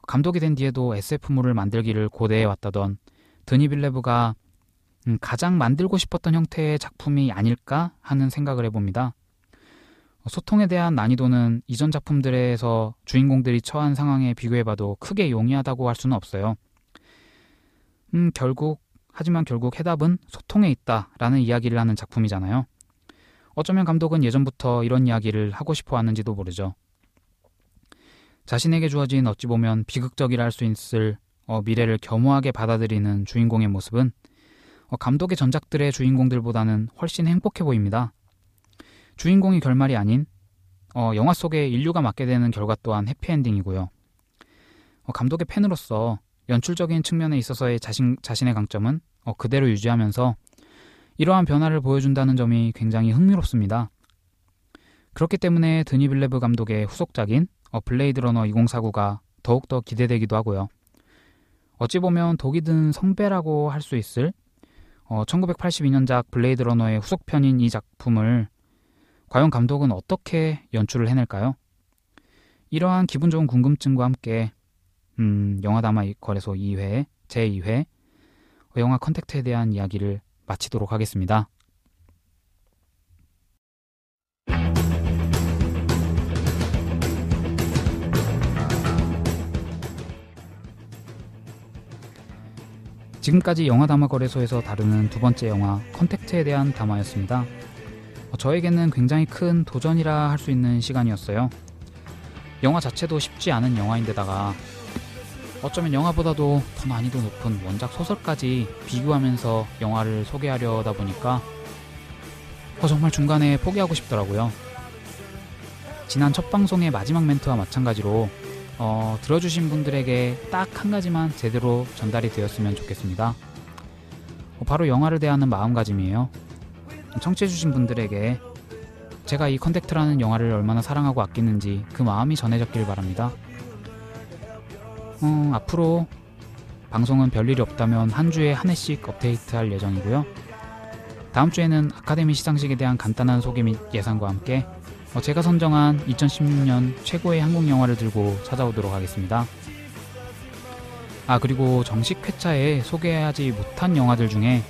감독이 된 뒤에도 SF물을 만들기를 고대해 왔다던 드니 빌레브가 음, 가장 만들고 싶었던 형태의 작품이 아닐까 하는 생각을 해봅니다. 소통에 대한 난이도는 이전 작품들에서 주인공들이 처한 상황에 비교해봐도 크게 용이하다고 할 수는 없어요. 음, 결국, 하지만 결국 해답은 소통에 있다라는 이야기를 하는 작품이잖아요. 어쩌면 감독은 예전부터 이런 이야기를 하고 싶어 하는지도 모르죠. 자신에게 주어진 어찌 보면 비극적이라 할 수 있을 어, 미래를 겸허하게 받아들이는 주인공의 모습은 어, 감독의 전작들의 주인공들보다는 훨씬 행복해 보입니다. 주인공이 결말이 아닌 어, 영화 속에 인류가 맞게 되는 결과 또한 해피엔딩이고요. 어, 감독의 팬으로서 연출적인 측면에 있어서의 자신, 자신의 강점은 어, 그대로 유지하면서 이러한 변화를 보여준다는 점이 굉장히 흥미롭습니다. 그렇기 때문에 드니 빌레브 감독의 후속작인 어, 블레이드 러너 2049가 더욱더 기대되기도 하고요. 어찌 보면 독이 든 성배라고 할 수 있을 어, 1982년작 블레이드 러너의 후속편인 이 작품을 과연 감독은 어떻게 연출을 해낼까요? 이러한 기분 좋은 궁금증과 함께 음, 영화담화 거래소 2회, 제2회 영화 컨택트에 대한 이야기를 마치도록 하겠습니다. 지금까지 영화 담화 거래소에서 다루는 두 번째 영화 컨택트에 대한 담화였습니다. 저에게는 굉장히 큰 도전이라 할 수 있는 시간이었어요. 영화 자체도 쉽지 않은 영화인데다가 어쩌면 영화보다도 더 난이도 높은 원작 소설까지 비교하면서 영화를 소개하려다 보니까 어, 정말 중간에 포기하고 싶더라고요. 지난 첫 방송의 마지막 멘트와 마찬가지로 어, 들어주신 분들에게 딱 한 가지만 제대로 전달이 되었으면 좋겠습니다. 어, 바로 영화를 대하는 마음가짐이에요. 청취해주신 분들에게 제가 이 컨택트라는 영화를 얼마나 사랑하고 아끼는지 그 마음이 전해졌길 바랍니다. 어, 앞으로 방송은 별일이 없다면 한 주에 한 회씩 업데이트할 예정이고요. 다음 주에는 아카데미 시상식에 대한 간단한 소개 및 예상과 함께 어, 제가 선정한 2016년 최고의 한국 영화를 들고 찾아오도록 하겠습니다. 아 그리고 정식 회차에 소개하지 못한 영화들 중에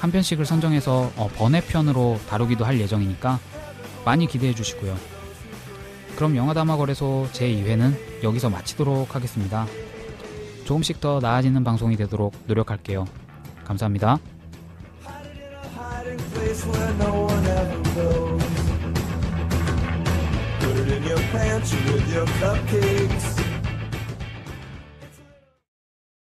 한 편씩을 선정해서 어, 번외편으로 다루기도 할 예정이니까 많이 기대해 주시고요. 그럼 영화담화거래소 제2회는 여기서 마치도록 하겠습니다. 조금씩 더 나아지는 방송이 되도록 노력할게요. 감사합니다. your pantry with your cupcakes.